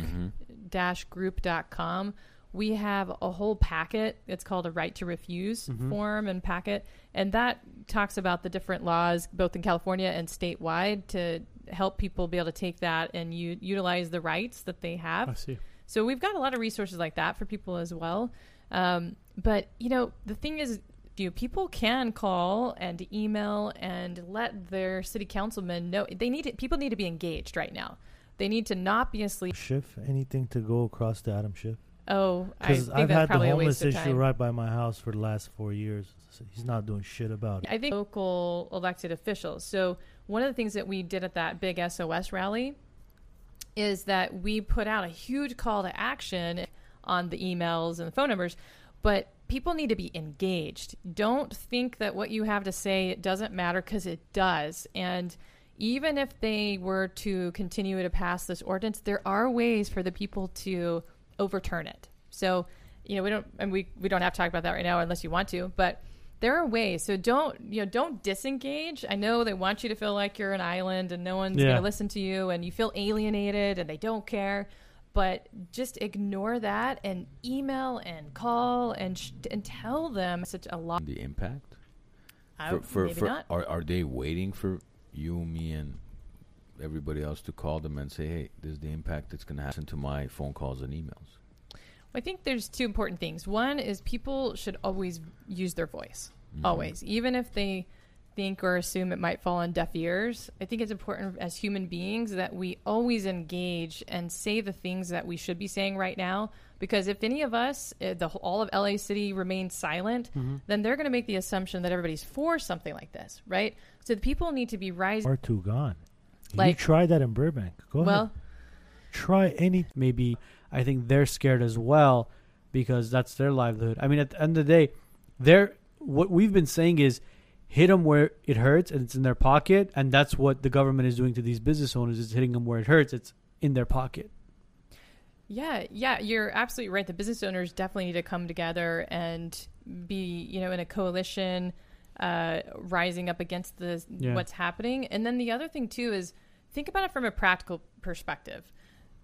group.com we have a whole packet it's called a right to refuse form and packet and that talks about the different laws both in california and statewide to help people be able to take that and u- utilize the rights that they have I see. so we've got a lot of resources like that for people as well. Um, but you know, the thing is, you know, people can call and email and let their city councilmen know they need to, people need to be engaged right now. They need to not be asleep. Schiff, anything to go across to Adam Schiff? Oh, I Because I've had the homeless issue right by my house for the last four years. So he's not doing shit about it. I think local elected officials. So one of the things that we did at that big SOS rally is that we put out a huge call to action on the emails and the phone numbers, but people need to be engaged. Don't think that what you have to say it doesn't matter because it does. And even if they were to continue to pass this ordinance, there are ways for the people to overturn it. So, you know, we don't, and we, we don't have to talk about that right now unless you want to, but there are ways. So don't, you know, don't disengage. I know they want you to feel like you're an island and no one's Yeah. going to listen to you and you feel alienated and they don't care. But just ignore that and email and call and sh- and tell them such a lot. The impact. I, For, for, maybe for, not. Are are they waiting for you, me, and everybody else to call them and say, "Hey, this is the impact that's going to happen to my phone calls and emails"? I think there's two important things. One is people should always use their voice, Mhm. always, even if they think or assume it might fall on deaf ears. I think it's important as human beings that we always engage and say the things that we should be saying right now. Because if any of us, uh, the all of LA City remains silent, then they're going to make the assumption that everybody's for something like this, right? So the people need to be rising. Or two gone. Like, you try that in Burbank. Go Well, ahead. Try any. maybe I think they're scared as well because that's their livelihood. I mean, at the end of the day, they're what we've been saying is hit them where it hurts and it's in their pocket, and that's what the government is doing to these business owners. Is hitting them where it hurts. It's in their pocket. Yeah, yeah, you're absolutely right. The business owners definitely need to come together and be, you know, in a coalition, uh, rising up against the Yeah. what's happening. And then the other thing too is think about it from a practical perspective.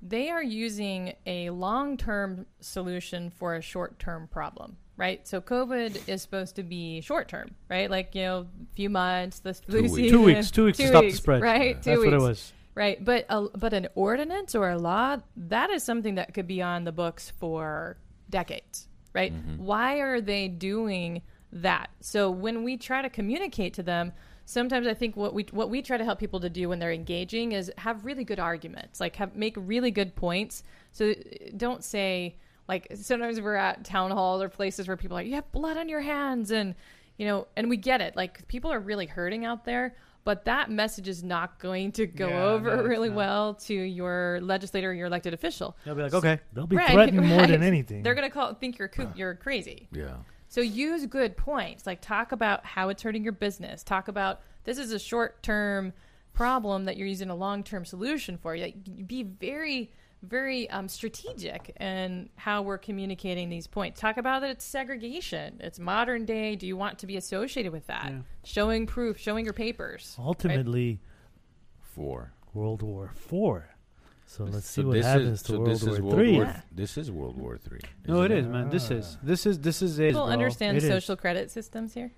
They are using a long-term solution for a short-term problem, right? So COVID is supposed to be short-term, right? Like you know, a few months, the flu weeks. season, Two weeks, two weeks to stop the spread. right? Yeah. Two That's weeks. what it was. Right, but a, but an ordinance or a law that is something that could be on the books for decades, right? Mm-hmm. Why are they doing that? So when we try to communicate to them, sometimes I think what we what we try to help people to do when they're engaging is have really good arguments, like have make really good points. So don't say like sometimes we're at town halls or places where people are like you have blood on your hands and you know and we get it like people are really hurting out there but that message is not going to go Yeah, over no, really not. well to your legislator or your elected official They'll be like, okay, They'll be Right, threatened more than anything. they're going to call think you're coo- you're crazy Yeah. so use good points. Like talk about how it's hurting your business. Talk about this is a short term problem that you're using a long term solution for. Like, be very, very um, strategic in how we're communicating these points. Talk about that it's segregation. It's modern day. Do you want to be associated with that? Yeah. Showing proof, showing your papers. Ultimately, Four. World War Four. So let's see So what this happens is, to so World this War is World Three. War. Yeah. This is World War Three. no, it isn't is, man. This is Ah. this is this is it. People bro. understand It is. social credit systems here.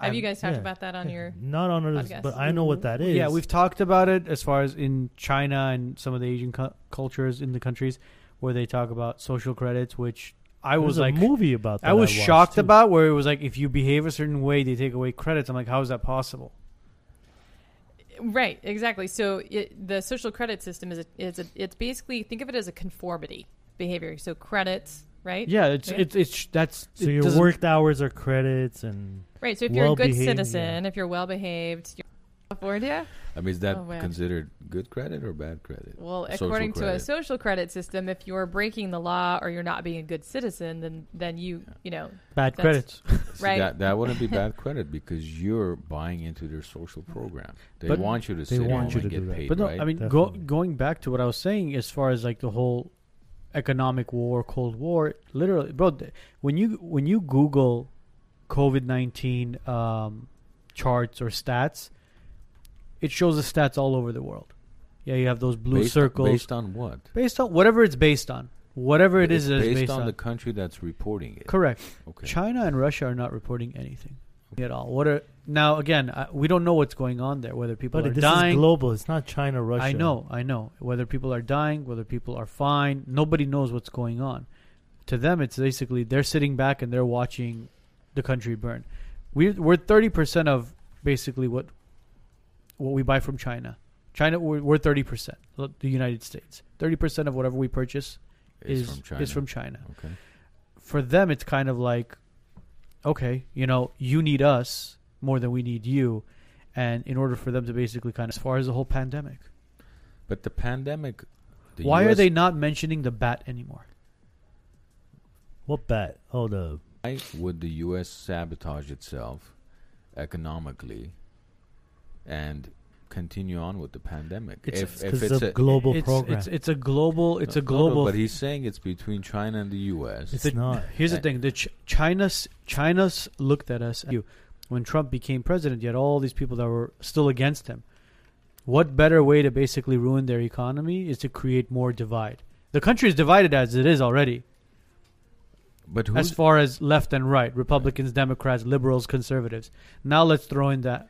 Have you I'm- guys talked yeah. about that on your? Not on others, podcast. but I know what that is. Yeah, we've talked about it as far as in China and some of the Asian cu- cultures in the countries where they talk about social credits, which I There's was a like, movie about that. I was watched, shocked too. about where it was like, if you behave a certain way, they take away credits. I'm like, how is that possible? Right, exactly. So it, the social credit system is a, is a, it's basically think of it as a conformity behavior. So credits, right? Yeah, it's Yeah. it's it's that's So it your doesn't- worked hours are credits, and Right. So if you're a good Well-behaved, citizen, if you're well behaved, you're California. I mean, is that Oh, considered good credit or bad credit? Well, Social according to a social credit system, if you're breaking the law or you're not being a good citizen, then then you you know bad That's- credits. See, right. That, that wouldn't be bad credit because you're buying into their social program. They But want you to they sit want home you to get paid, But no, right? I mean, go, going back to what I was saying, as far as like the whole economic war, Cold War, literally, bro. When you when you Google COVID nineteen um, charts or stats, it shows the stats all over the world. Yeah, you have those blue based, circles based on what? based on whatever it's based on, whatever it It's is, it is based, based on, on. the country that's reporting it. Correct. Okay. China and Russia are not reporting anything at all. What are now again? Uh, we don't know what's going on there. Whether people but are this dying. is global. It's not China, Russia. I know, I know. Whether people are dying, whether people are fine, nobody knows what's going on. To them, it's basically they're sitting back and they're watching the country burn. We're we're thirty percent of basically what what we buy from China. China, we're thirty percent. The United States, thirty percent of whatever we purchase It's is from China. is from China. Okay. For them, it's kind of like, okay, you know, you need us more than we need you, and in order for them to basically kind of, as far as the whole pandemic. But the pandemic. The Why are they not mentioning the bat anymore? What bat? Oh, the Why would the U.S. sabotage itself economically and continue on with the pandemic? It's- if if it's of a, global it's, program. It's, it's a global. It's a No, no, global. but he's saying it's between China and the U.S. it's the- not. Here's the thing: the Ch- China's China's looked at us. You, when Trump became president, you had all these people that were still against him. What better way to basically ruin their economy is to create more divide? The country is divided as it is already, But as far as left and right, Republicans, Democrats, liberals, conservatives. Now let's throw in that.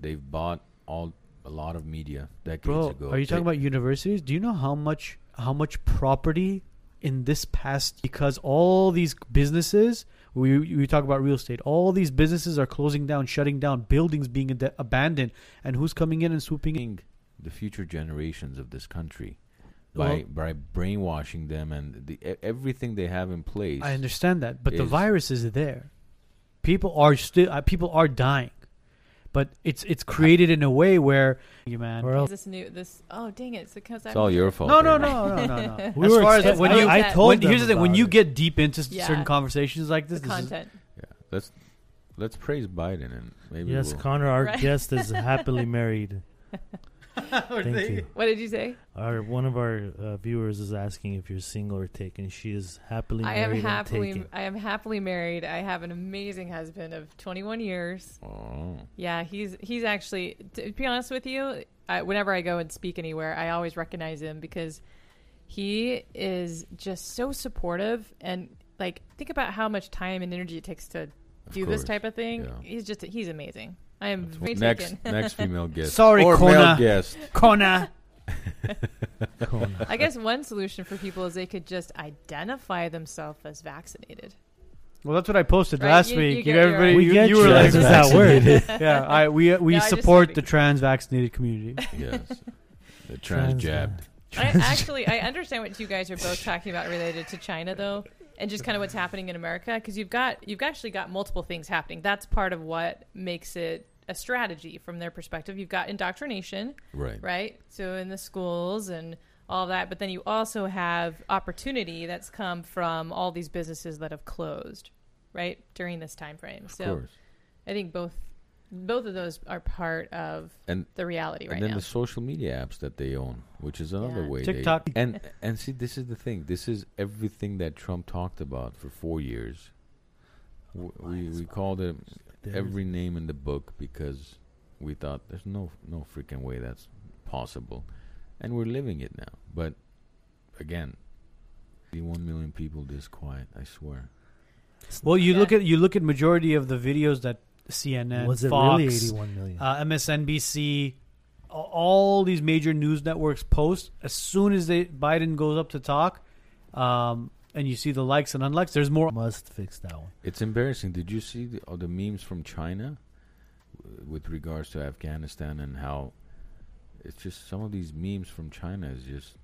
they've bought all a lot of media decades Bro, ago. are you talking They- about universities? Do you know how much how much property in this past because all these businesses we we talk about real estate. All these businesses are closing down, shutting down, buildings being ad- abandoned, and who's coming in and swooping in? the future generations of this country Well- by by brainwashing them and the e- everything they have in place? I understand that, but the virus is there. People are still uh, people are dying, but it's it's created in a way where you man. Or else This new this oh dang it! It's because It's all your fault. No, no, man. no, no, no, no. We as far as expect- when you, I told when, them here's the thing: when you get deep into Yeah. certain conversations like this, the this is- content. Yeah, let's let's praise Biden and maybe yes, we'll, Connor, our Right. guest is happily married. Thank you. What did you say? Our one of our uh, viewers is asking if you're single or taken. She is happily I married am and happily taken. I am happily married. I have an amazing husband of 21 years. Oh, Yeah, he's he's actually to be honest with you, I, whenever I go and speak anywhere, I always recognize him because he is just so supportive and like think about how much time and energy it takes to of do this type of thing. Yeah. He's just he's amazing. I am That's very next taken. next female guest. Sorry, or Kona. male guest. Kona. Kona. I guess one solution for people is they could just identify themselves as vaccinated. Well, that's what I posted Right, last you- you week. get You, your- everybody, We you, get you you. were like, That's that word. yeah, I we we No, support said the trans vaccinated community. Yes, the trans Trans- jabbed. I actually I understand what you guys are both talking about related to China though, and just kind of what's happening in America because you've got you've actually got multiple things happening. That's part of what makes it a strategy from their perspective. You've got indoctrination, Right. right? So in the schools and all that, but then you also have opportunity that's come from all these businesses that have closed, right, during this time frame. Of So course. I think both both of those are part of And the reality right now. and then now. the social media apps that they own, which is another Yeah. way. they- TikTok. and and see, this is the thing. This is everything that Trump talked about for four years. W- We we called it every name in the book because we thought there's no no freaking way that's possible, and we're living it now. But again, the one million people this quiet. I swear. Well, you Yeah. look at you look at majority of the videos that CNN, Was it Fox, really 81 million? uh, MSNBC, all these major news networks post as soon as they Biden goes up to talk, um, and you see the likes and unlikes. There's more. Must fix that one. It's embarrassing. Did you see the, all the memes from China w- with regards to Afghanistan and how it's just some of these memes from China is just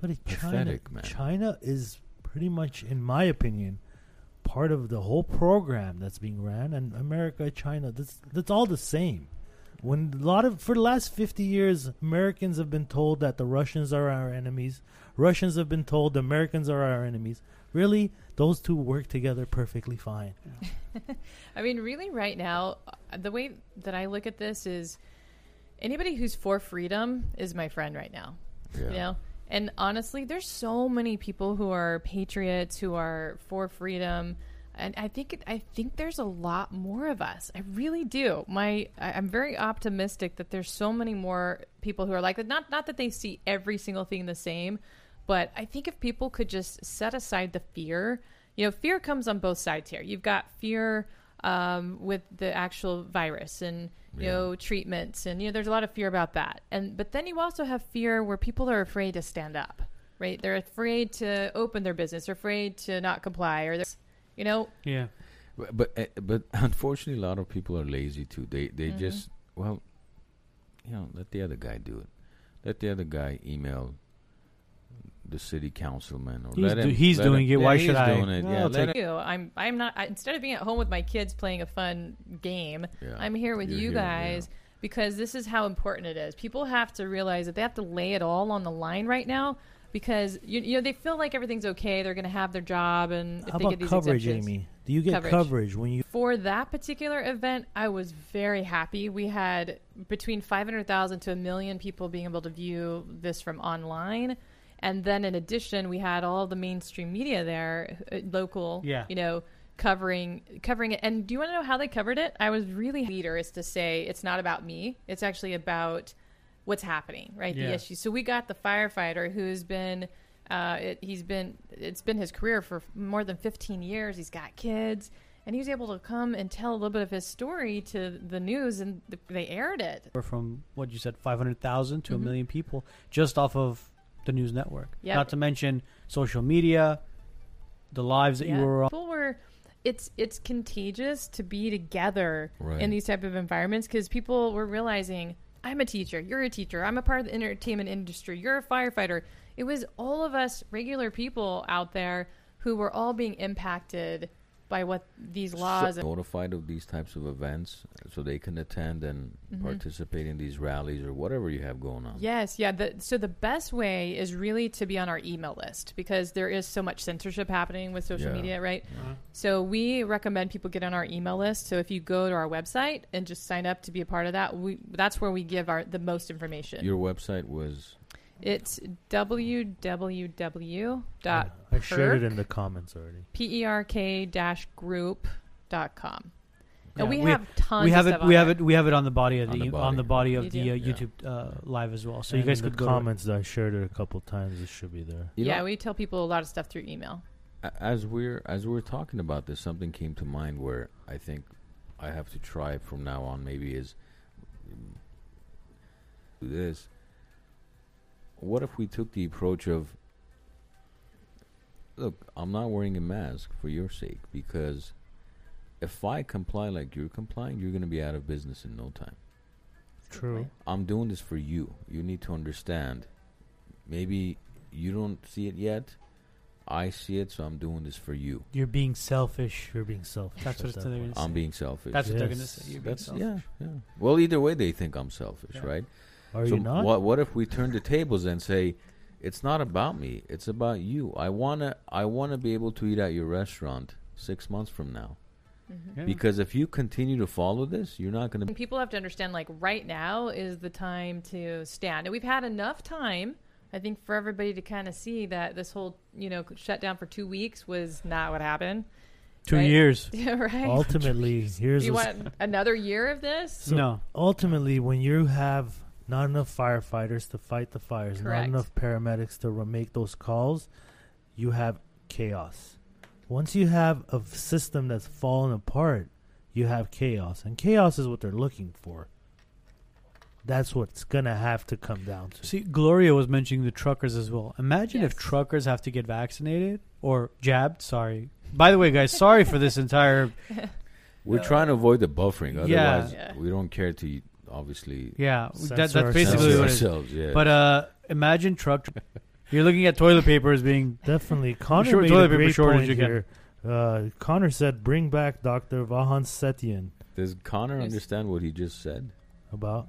But it, China, Pathetic, man. China is pretty much, in my opinion, part of the whole program that's being ran. And America, China, that's that's all the same. When a lot of for the last fifty years, Americans have been told that the Russians are our enemies. Russians have been told the Americans are our enemies. Really, those two work together perfectly fine. I mean, really, right now, uh, the way that I look at this is anybody who's for freedom is my friend right now. yeah. You know? And honestly, there's so many people who are patriots, who are for freedom. And I think I think there's a lot more of us. I really do. My I'm very optimistic that there's so many more people who are like that. Not not that they see every single thing the same, but I think if people could just set aside the fear, you know, fear comes on both sides here. You've got fear um, with the actual virus and you Yeah. know treatments, and you know, there's a lot of fear about that. And but then you also have fear where people are afraid to stand up, right? They're afraid to open their business, they're afraid to not comply, or they're, you know, Yeah, But but, uh, but unfortunately, a lot of people are lazy too. They they Mhm. just well, you know, let the other guy do it. Let the other guy email the city councilman or He's let do- he's let doing him- it, why yeah, should he's I? Doing it. Well, Yeah, I'll let take him- you. I'm I'm not I, instead of being at home with my kids playing a fun game. yeah, I'm here with you're you here, yeah. guys because this is how important it is. People have to realize that they have to lay it all on the line right now because you, you know they feel like everything's okay. They're going to have their job, and if How they about get these coverage. Amy? Do you get Coverage. coverage when you? For that particular event, I was very happy. We had between 500,000 to a million people being able to view this from online. And then in addition, we had all the mainstream media there, uh, local, Yeah. you know, covering covering it. And do you want to know how they covered it? I was really leader is to say it's not about me. It's actually about what's happening, right? Yeah. The issue. So we got the firefighter who's been Uh, it, he's been it's been his career for more than 15 years. He's got kids, and he was able to come and tell a little bit of his story to the news, and th- they aired it. From what you said, five hundred thousand to Mhm. a million people just off of the news network. Yep. Not to mention social media, the lives that Yeah. you were on. People were. It's it's contagious to be together Right. in these type of environments because people were realizing I'm a teacher, you're a teacher, I'm a part of the entertainment industry, you're a firefighter. It was all of us regular people out there who were all being impacted by what these laws. So notified of these types of events so they can attend and Mm-hmm. participate in these rallies or whatever you have going on. Yes, yeah. The, so the best way is really to be on our email list because there is so much censorship happening with social Yeah. media, right? So we recommend people get on our email list. So if you go to our website and just sign up to be a part of that, we that's where we give our the most information. Your website was it's www dot I shared it in the comments already. perk dash group dot com. And Yeah, we, we- have tons. we have of it. stuff We on have there. it. We have it on the body of On the, the on the body. body of You the do? uh, Yeah. YouTube uh, live as well. So And you guys in could the go. to it. comments. I shared it a couple times. It should be there. you yeah, know, we tell people a lot of stuff through email. a- as we're as we're talking about this, something came to mind where I think I have to try from now on. Maybe is do this. What if we took the approach of, look, I'm not wearing a mask for your sake because if I comply like you're complying, you're going to be out of business in no time. True. I'm doing this for you. You need to understand. Maybe you don't see it yet. I see it, so I'm doing this for you. You're being selfish. You're being selfish. That's at what that they're point. gonna I'm being selfish. That's what they're gonna say. You're being That's selfish. yeah, yeah. Well, either way, they think I'm selfish, Yeah. right? Are so you not? what? What if we turn the tables and say, it's not about me. It's about you. I wanna. I wanna be able to eat at your restaurant six months from now. Mm-hmm. Yeah. Because if you continue to follow this, you're not gonna. People have to understand like right now is the time to stand. And we've had enough time, I think, for everybody to kind of see that this whole, you know, shutdown for two weeks was not what happened. Two right? years. Yeah, right. Ultimately, here's you what's- want another year of this? So- no. ultimately when you have not enough firefighters to fight the fires, Correct. not enough paramedics to re- make those calls, you have chaos. Once you have a system that's fallen apart, you have chaos, and chaos is what they're looking for. That's what's gonna have to come down to. See, Gloria was mentioning the truckers as well. Imagine if truckers have to get vaccinated or jabbed. Sorry. By the way, guys, sorry for this entire. We're trying to avoid the buffering. Otherwise, Yeah. Yeah. we don't care to obviously Yeah, that, that's ourselves. basically what it is. ourselves. Yeah. But uh, imagine truck. You're looking at toilet paper as being Definitely, Connor Sure, made toilet a paper great shortage point again. here. Uh, Connor said, "Bring back Doctor Vahan Setian." Does Connor Yes. understand what he just said? About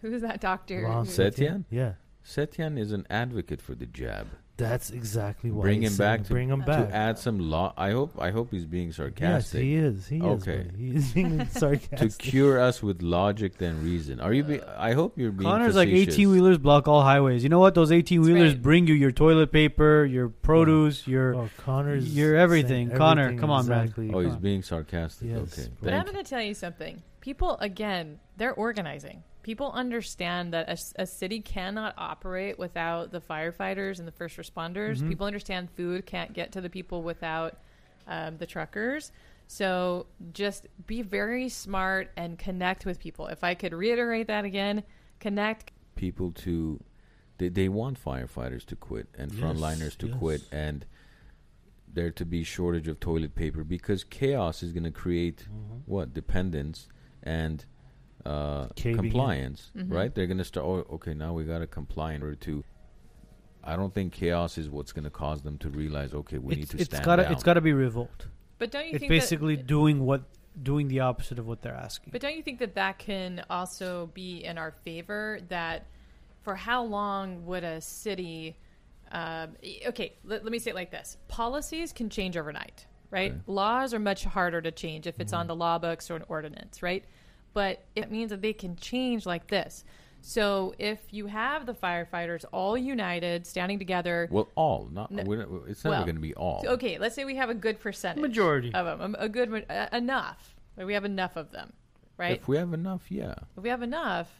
Who's that doctor? Vahan who- Setien? Yeah, Setian is an advocate for the jab. That's exactly why. Bring he's him back saying to- bring him back. To add some law, I hope. I hope he's being sarcastic. Yes, sarcastic. he is. He is. Okay. buddy. He is being sarcastic. to cure us with logic than reason. Are you? Be, I hope you're being. Connor's like 18 wheelers block all highways. You know what? Those 18 wheelers right. bring you your toilet paper, your produce, your. Oh, Connor's You're everything. Connor, come on, man. Oh, he's being sarcastic. Yes, okay. but But I'm going to tell you something. People, again, they're organizing. People understand that a city cannot operate without the firefighters and the first responders. Mhm. People understand food can't get to the people without um, the truckers. So just be very smart and connect with people. If I could reiterate that again, connect. people to. They, they want firefighters to quit and Yes, frontliners to quit and there to be shortage of toilet paper because chaos is going to create Mhm. what dependence and uh, Caving in. compliance, Mhm. right? They're going to start. Oh, okay, now we got to comply in order to. I don't think chaos is what's going to cause them to realize. Okay, we need to it's stand gotta down. it's gotta be revolt. But don't you It's think basically that, doing what doing the opposite of what they're asking. But don't you think that that can also be in our favor? That for how long would a city? Um, okay, let, let me say it like this: policies can change overnight, right? Okay. Laws are much harder to change if it's on the law books or an ordinance, right? But it means that they can change like this. So if you have the firefighters all united, standing together, well, all not. No. we're not it's never Well, going to be all. okay, let's say we have a good percentage Majority. of them, a good uh, enough. Like we have enough of them, right? If we have enough, yeah. If we have enough,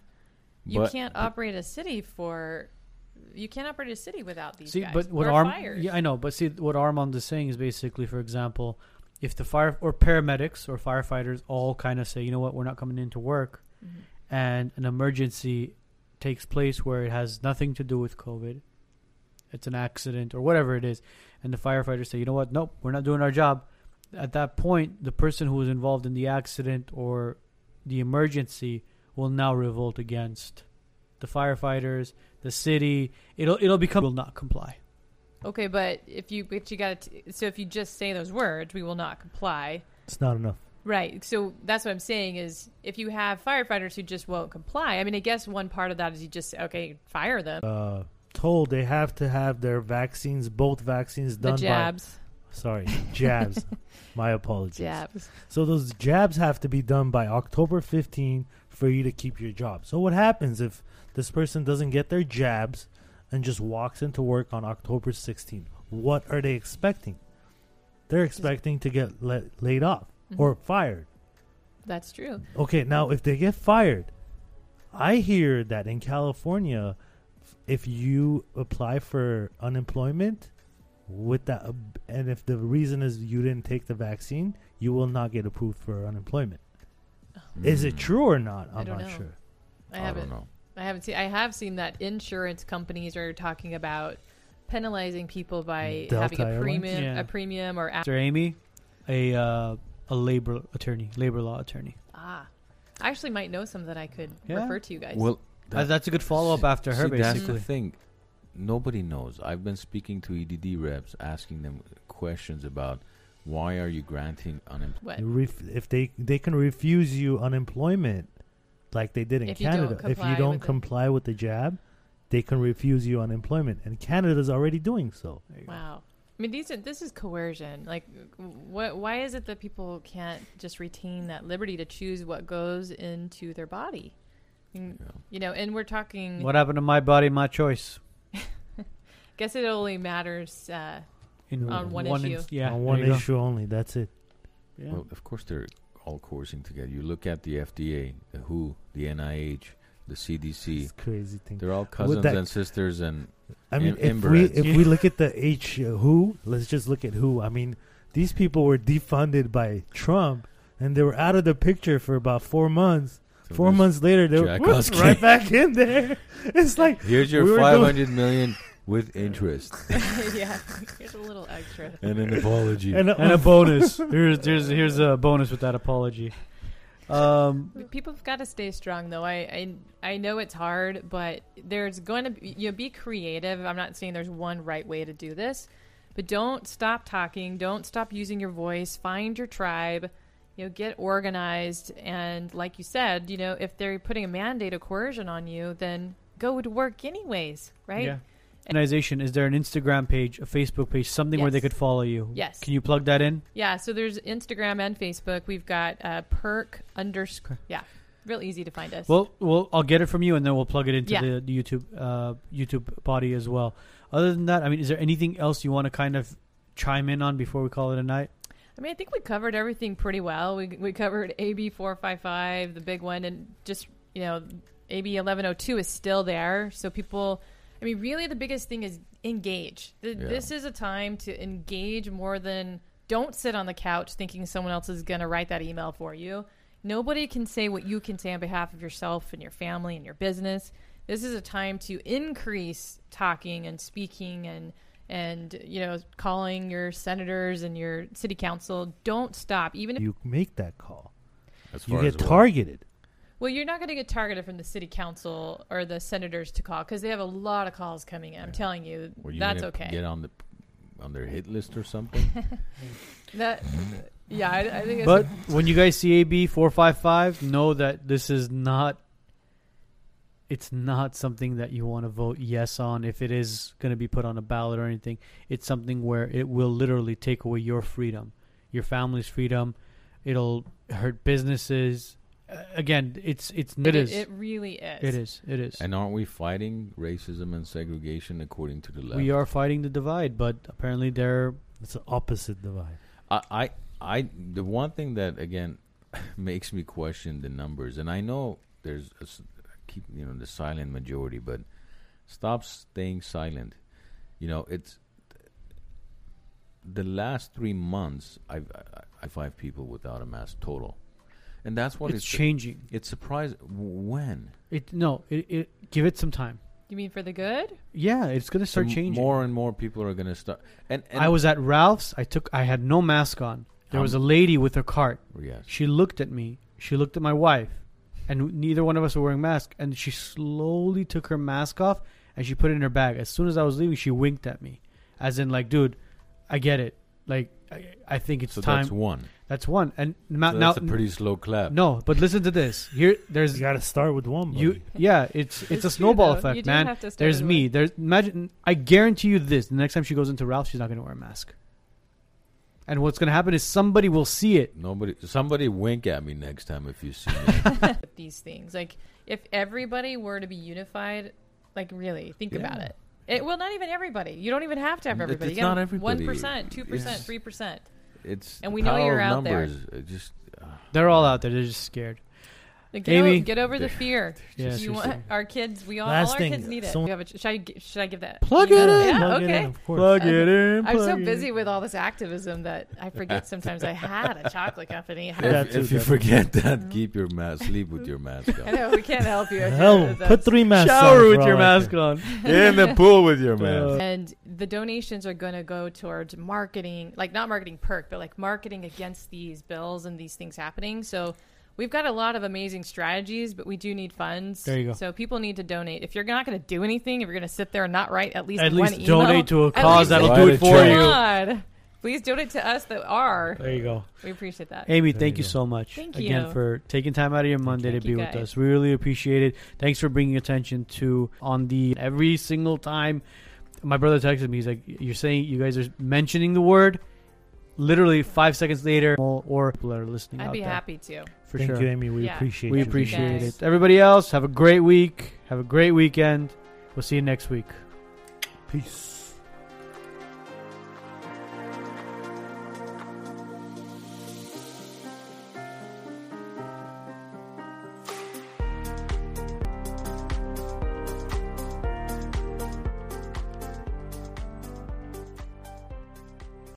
you But- can't but- operate a city for you can't operate a city without these See, guys. but what Arm, fires. yeah, I know, but see, what Armand is saying is basically, for example, if the fire or paramedics or firefighters all kind of say, you know what, we're not coming into work, Mhm. and an emergency takes place where it has nothing to do with COVID, it's an accident or whatever it is, and the firefighters say, you know what, nope, we're not doing our job. At that point, the person who was involved in the accident or the emergency will now revolt against the firefighters, the city. It'll it'll become will not comply. Okay, but if you but you got to so if you just say those words, we will not comply. It's not enough. Right. So that's what I'm saying is if you have firefighters who just won't comply. I mean, I guess one part of that is you just say, okay, fire them. Uh, told they have to have their vaccines, both vaccines done the jabs, by. Sorry, jabs. My apologies. jabs. So those jabs have to be done by October 15 for you to keep your job. So what happens if this person doesn't get their jabs and just walks into work on October 16? What are they expecting? They're expecting to get let, laid off or fired. That's true. Okay, now if they get fired, I hear that in California, if you apply for unemployment with that, and if the reason is you didn't take the vaccine, you will not get approved for unemployment. Is it Mm. true or not? I I'm don't know. sure. I I don't know. I haven't seen. I have seen that insurance companies are talking about penalizing people by Delta having a premium, Yeah. a premium or Mr. Amy, a uh, a labor attorney, labor law attorney. ah. I actually might know some that I could Yeah. refer to you guys. Well, Uh, that's a good follow up after her, See, that's the thing. Nobody knows. I've been speaking to EDD reps, asking them questions about why are you granting unemployment. what? You ref- if they they can refuse you unemployment, like they did in If you Canada, if you don't with the- comply with the jab, they can refuse you unemployment, and Canada's already doing so. There go. Wow. I mean, these are, this is coercion. Like, what? Why is it that people can't just retain that liberty to choose what goes into their body? I mean, Yeah. You know, and we're talking. What happened to my body, my choice? guess it only matters. Uh, In On one in- issue. yeah, on one you go. issue only. That's it. Yeah. Well, of course, they're all coursing together. You look at the FDA, the WHO, the NIH, the CDC. It's crazy thing. They're all cousins and sisters, and I mean, if we if we look at the H uh, who, let's just look at who. I mean, these people were defunded by Trump, and they were out of the picture for about four months. so four months later, they were Jack Husky. right back in there. It's like Here's your we five hundred million with interest yeah, here's a little extra. and an apology. and, and a bonus. Here's here's here's a bonus with that apology. Um, People have got to stay strong, though. I, I I know it's hard, but there's going to be you know be creative. I'm not saying there's one right way to do this, but don't stop talking. Don't stop using your voice. Find your tribe. You know, get organized, and like you said, you know, if they're putting a mandate of coercion on you, then go to work anyways, right? Yeah. Organization. Is there an Instagram page, a Facebook page, something where they could follow you? Yes. Can you plug that in? Yeah, so there's Instagram and Facebook. We've got uh, perk underscore. Yeah, real easy to find us. Well, well, I'll get it from you, and then we'll plug it into Yeah. the, the YouTube uh, YouTube body as well. Other than that, I mean, is there anything else you want to kind of chime in on before we call it a night? I mean, I think we covered everything pretty well. We we covered AB four five five, the big one, and just you know, AB eleven oh two is still there. So people, I mean, really, the biggest thing is engage. Th Yeah. This is a time to engage more than don't sit on the couch thinking someone else is going to write that email for you. Nobody can say what you can say on behalf of yourself and your family and your business. This is a time to increase talking and speaking and and you know calling your senators and your city council. Don't stop, even if you make that call, as you far get as what? targeted. Well, you're not going to get targeted from the city council or the senators to call because they have a lot of calls coming in. I'm telling you, Were you that's gonna okay. Get on the on their hit list or something. That yeah, I, I think. It's But when you guys see AB four five five, know that this is not. It's not something that you want to vote yes on if it is going to be put on a ballot or anything. It's something where it will literally take away your freedom, your family's freedom. It'll hurt businesses. Uh, again, it's it's it it, is It really is. it is it is. and aren't we fighting racism and segregation according to the left? We are fighting the divide, but apparently they're It's the opposite divide. I, I, I, the one thing that again makes me question the numbers, and I know there's a s keep you know the silent majority, but Stop staying silent. You know, it's the last three months. I've I, I five people without a mask total, and that's what it's it's changing. It's surprising when It no, it, it give it some time. You mean for the good? Yeah, it's gonna start So changing. More and more people are gonna start. And, and I was at Ralph's. I took. I had no mask on. There was a Um, lady with her cart. yes. She looked at me. She looked at my wife, and neither one of us were wearing masks. And she slowly took her mask off and she put it in her bag. As soon as I was leaving, she winked at me, as in like, "Dude, I get it. Like, I, I think it's So time." that's one. That's one. And ma- So now, that's a pretty slow clap. no, but listen to this. Here, there's You got to start with one. you. Yeah, it's it's, It's a snowball though. effect, You man. have to start There's with me. one. There's imagine. I guarantee you this: the next time she goes into Ralph, she's not going to wear a mask. And what's going to happen is somebody will see it. Nobody. Somebody wink at me next time if you see me. these things. Like if everybody were to be unified, like really think about it. It well, not even everybody. You don't even have to have everybody. it's You not everybody. One percent, two percent, three percent. It's And we know you're out there. numbers. It just uh, They're all out there. They're just scared. Like, get, Amy. o- get over the fear. Yeah, you want our kids? We all, all Last our thing, kids need it. someone- We have a, should I gi- should I give that? Plug you it know? in. Yeah, Plug it okay. in, of course. Plug it in. I'm so plug it busy in. with all this activism that I forget sometimes I had a chocolate company. if, That too, if you Devin. forget that, mm-hmm. keep your mask. Sleep with your mask I on. know we can't help you. if Hell, you're- put that's- three masks on. Shower on with for your all I mask care. on. In the pool with your mask. and the donations are going to go towards marketing like not marketing perk but like marketing against these bills and these things happening so we've got a lot of amazing strategies but we do need funds There you go. so people need to donate if you're not going to do anything if you're going to sit there and not write at least At one least email, donate to a cause that'll do it for check. you. God. please donate to us that are There you go. we appreciate that Amy, There thank you you so much Thank again you. for taking time out of your Monday Thank to be you, with us. We really appreciate it. Thanks for bringing attention to on the every single time. My brother texted me. He's like, "You're saying you guys are mentioning the word." Literally five seconds later, or, or people that are listening i'd out be there, happy to for Thank sure. you, Amy. We Yeah. appreciate we you. Appreciate guys. it. Everybody else, have a great week. Have a great weekend. We'll see you next week. Peace.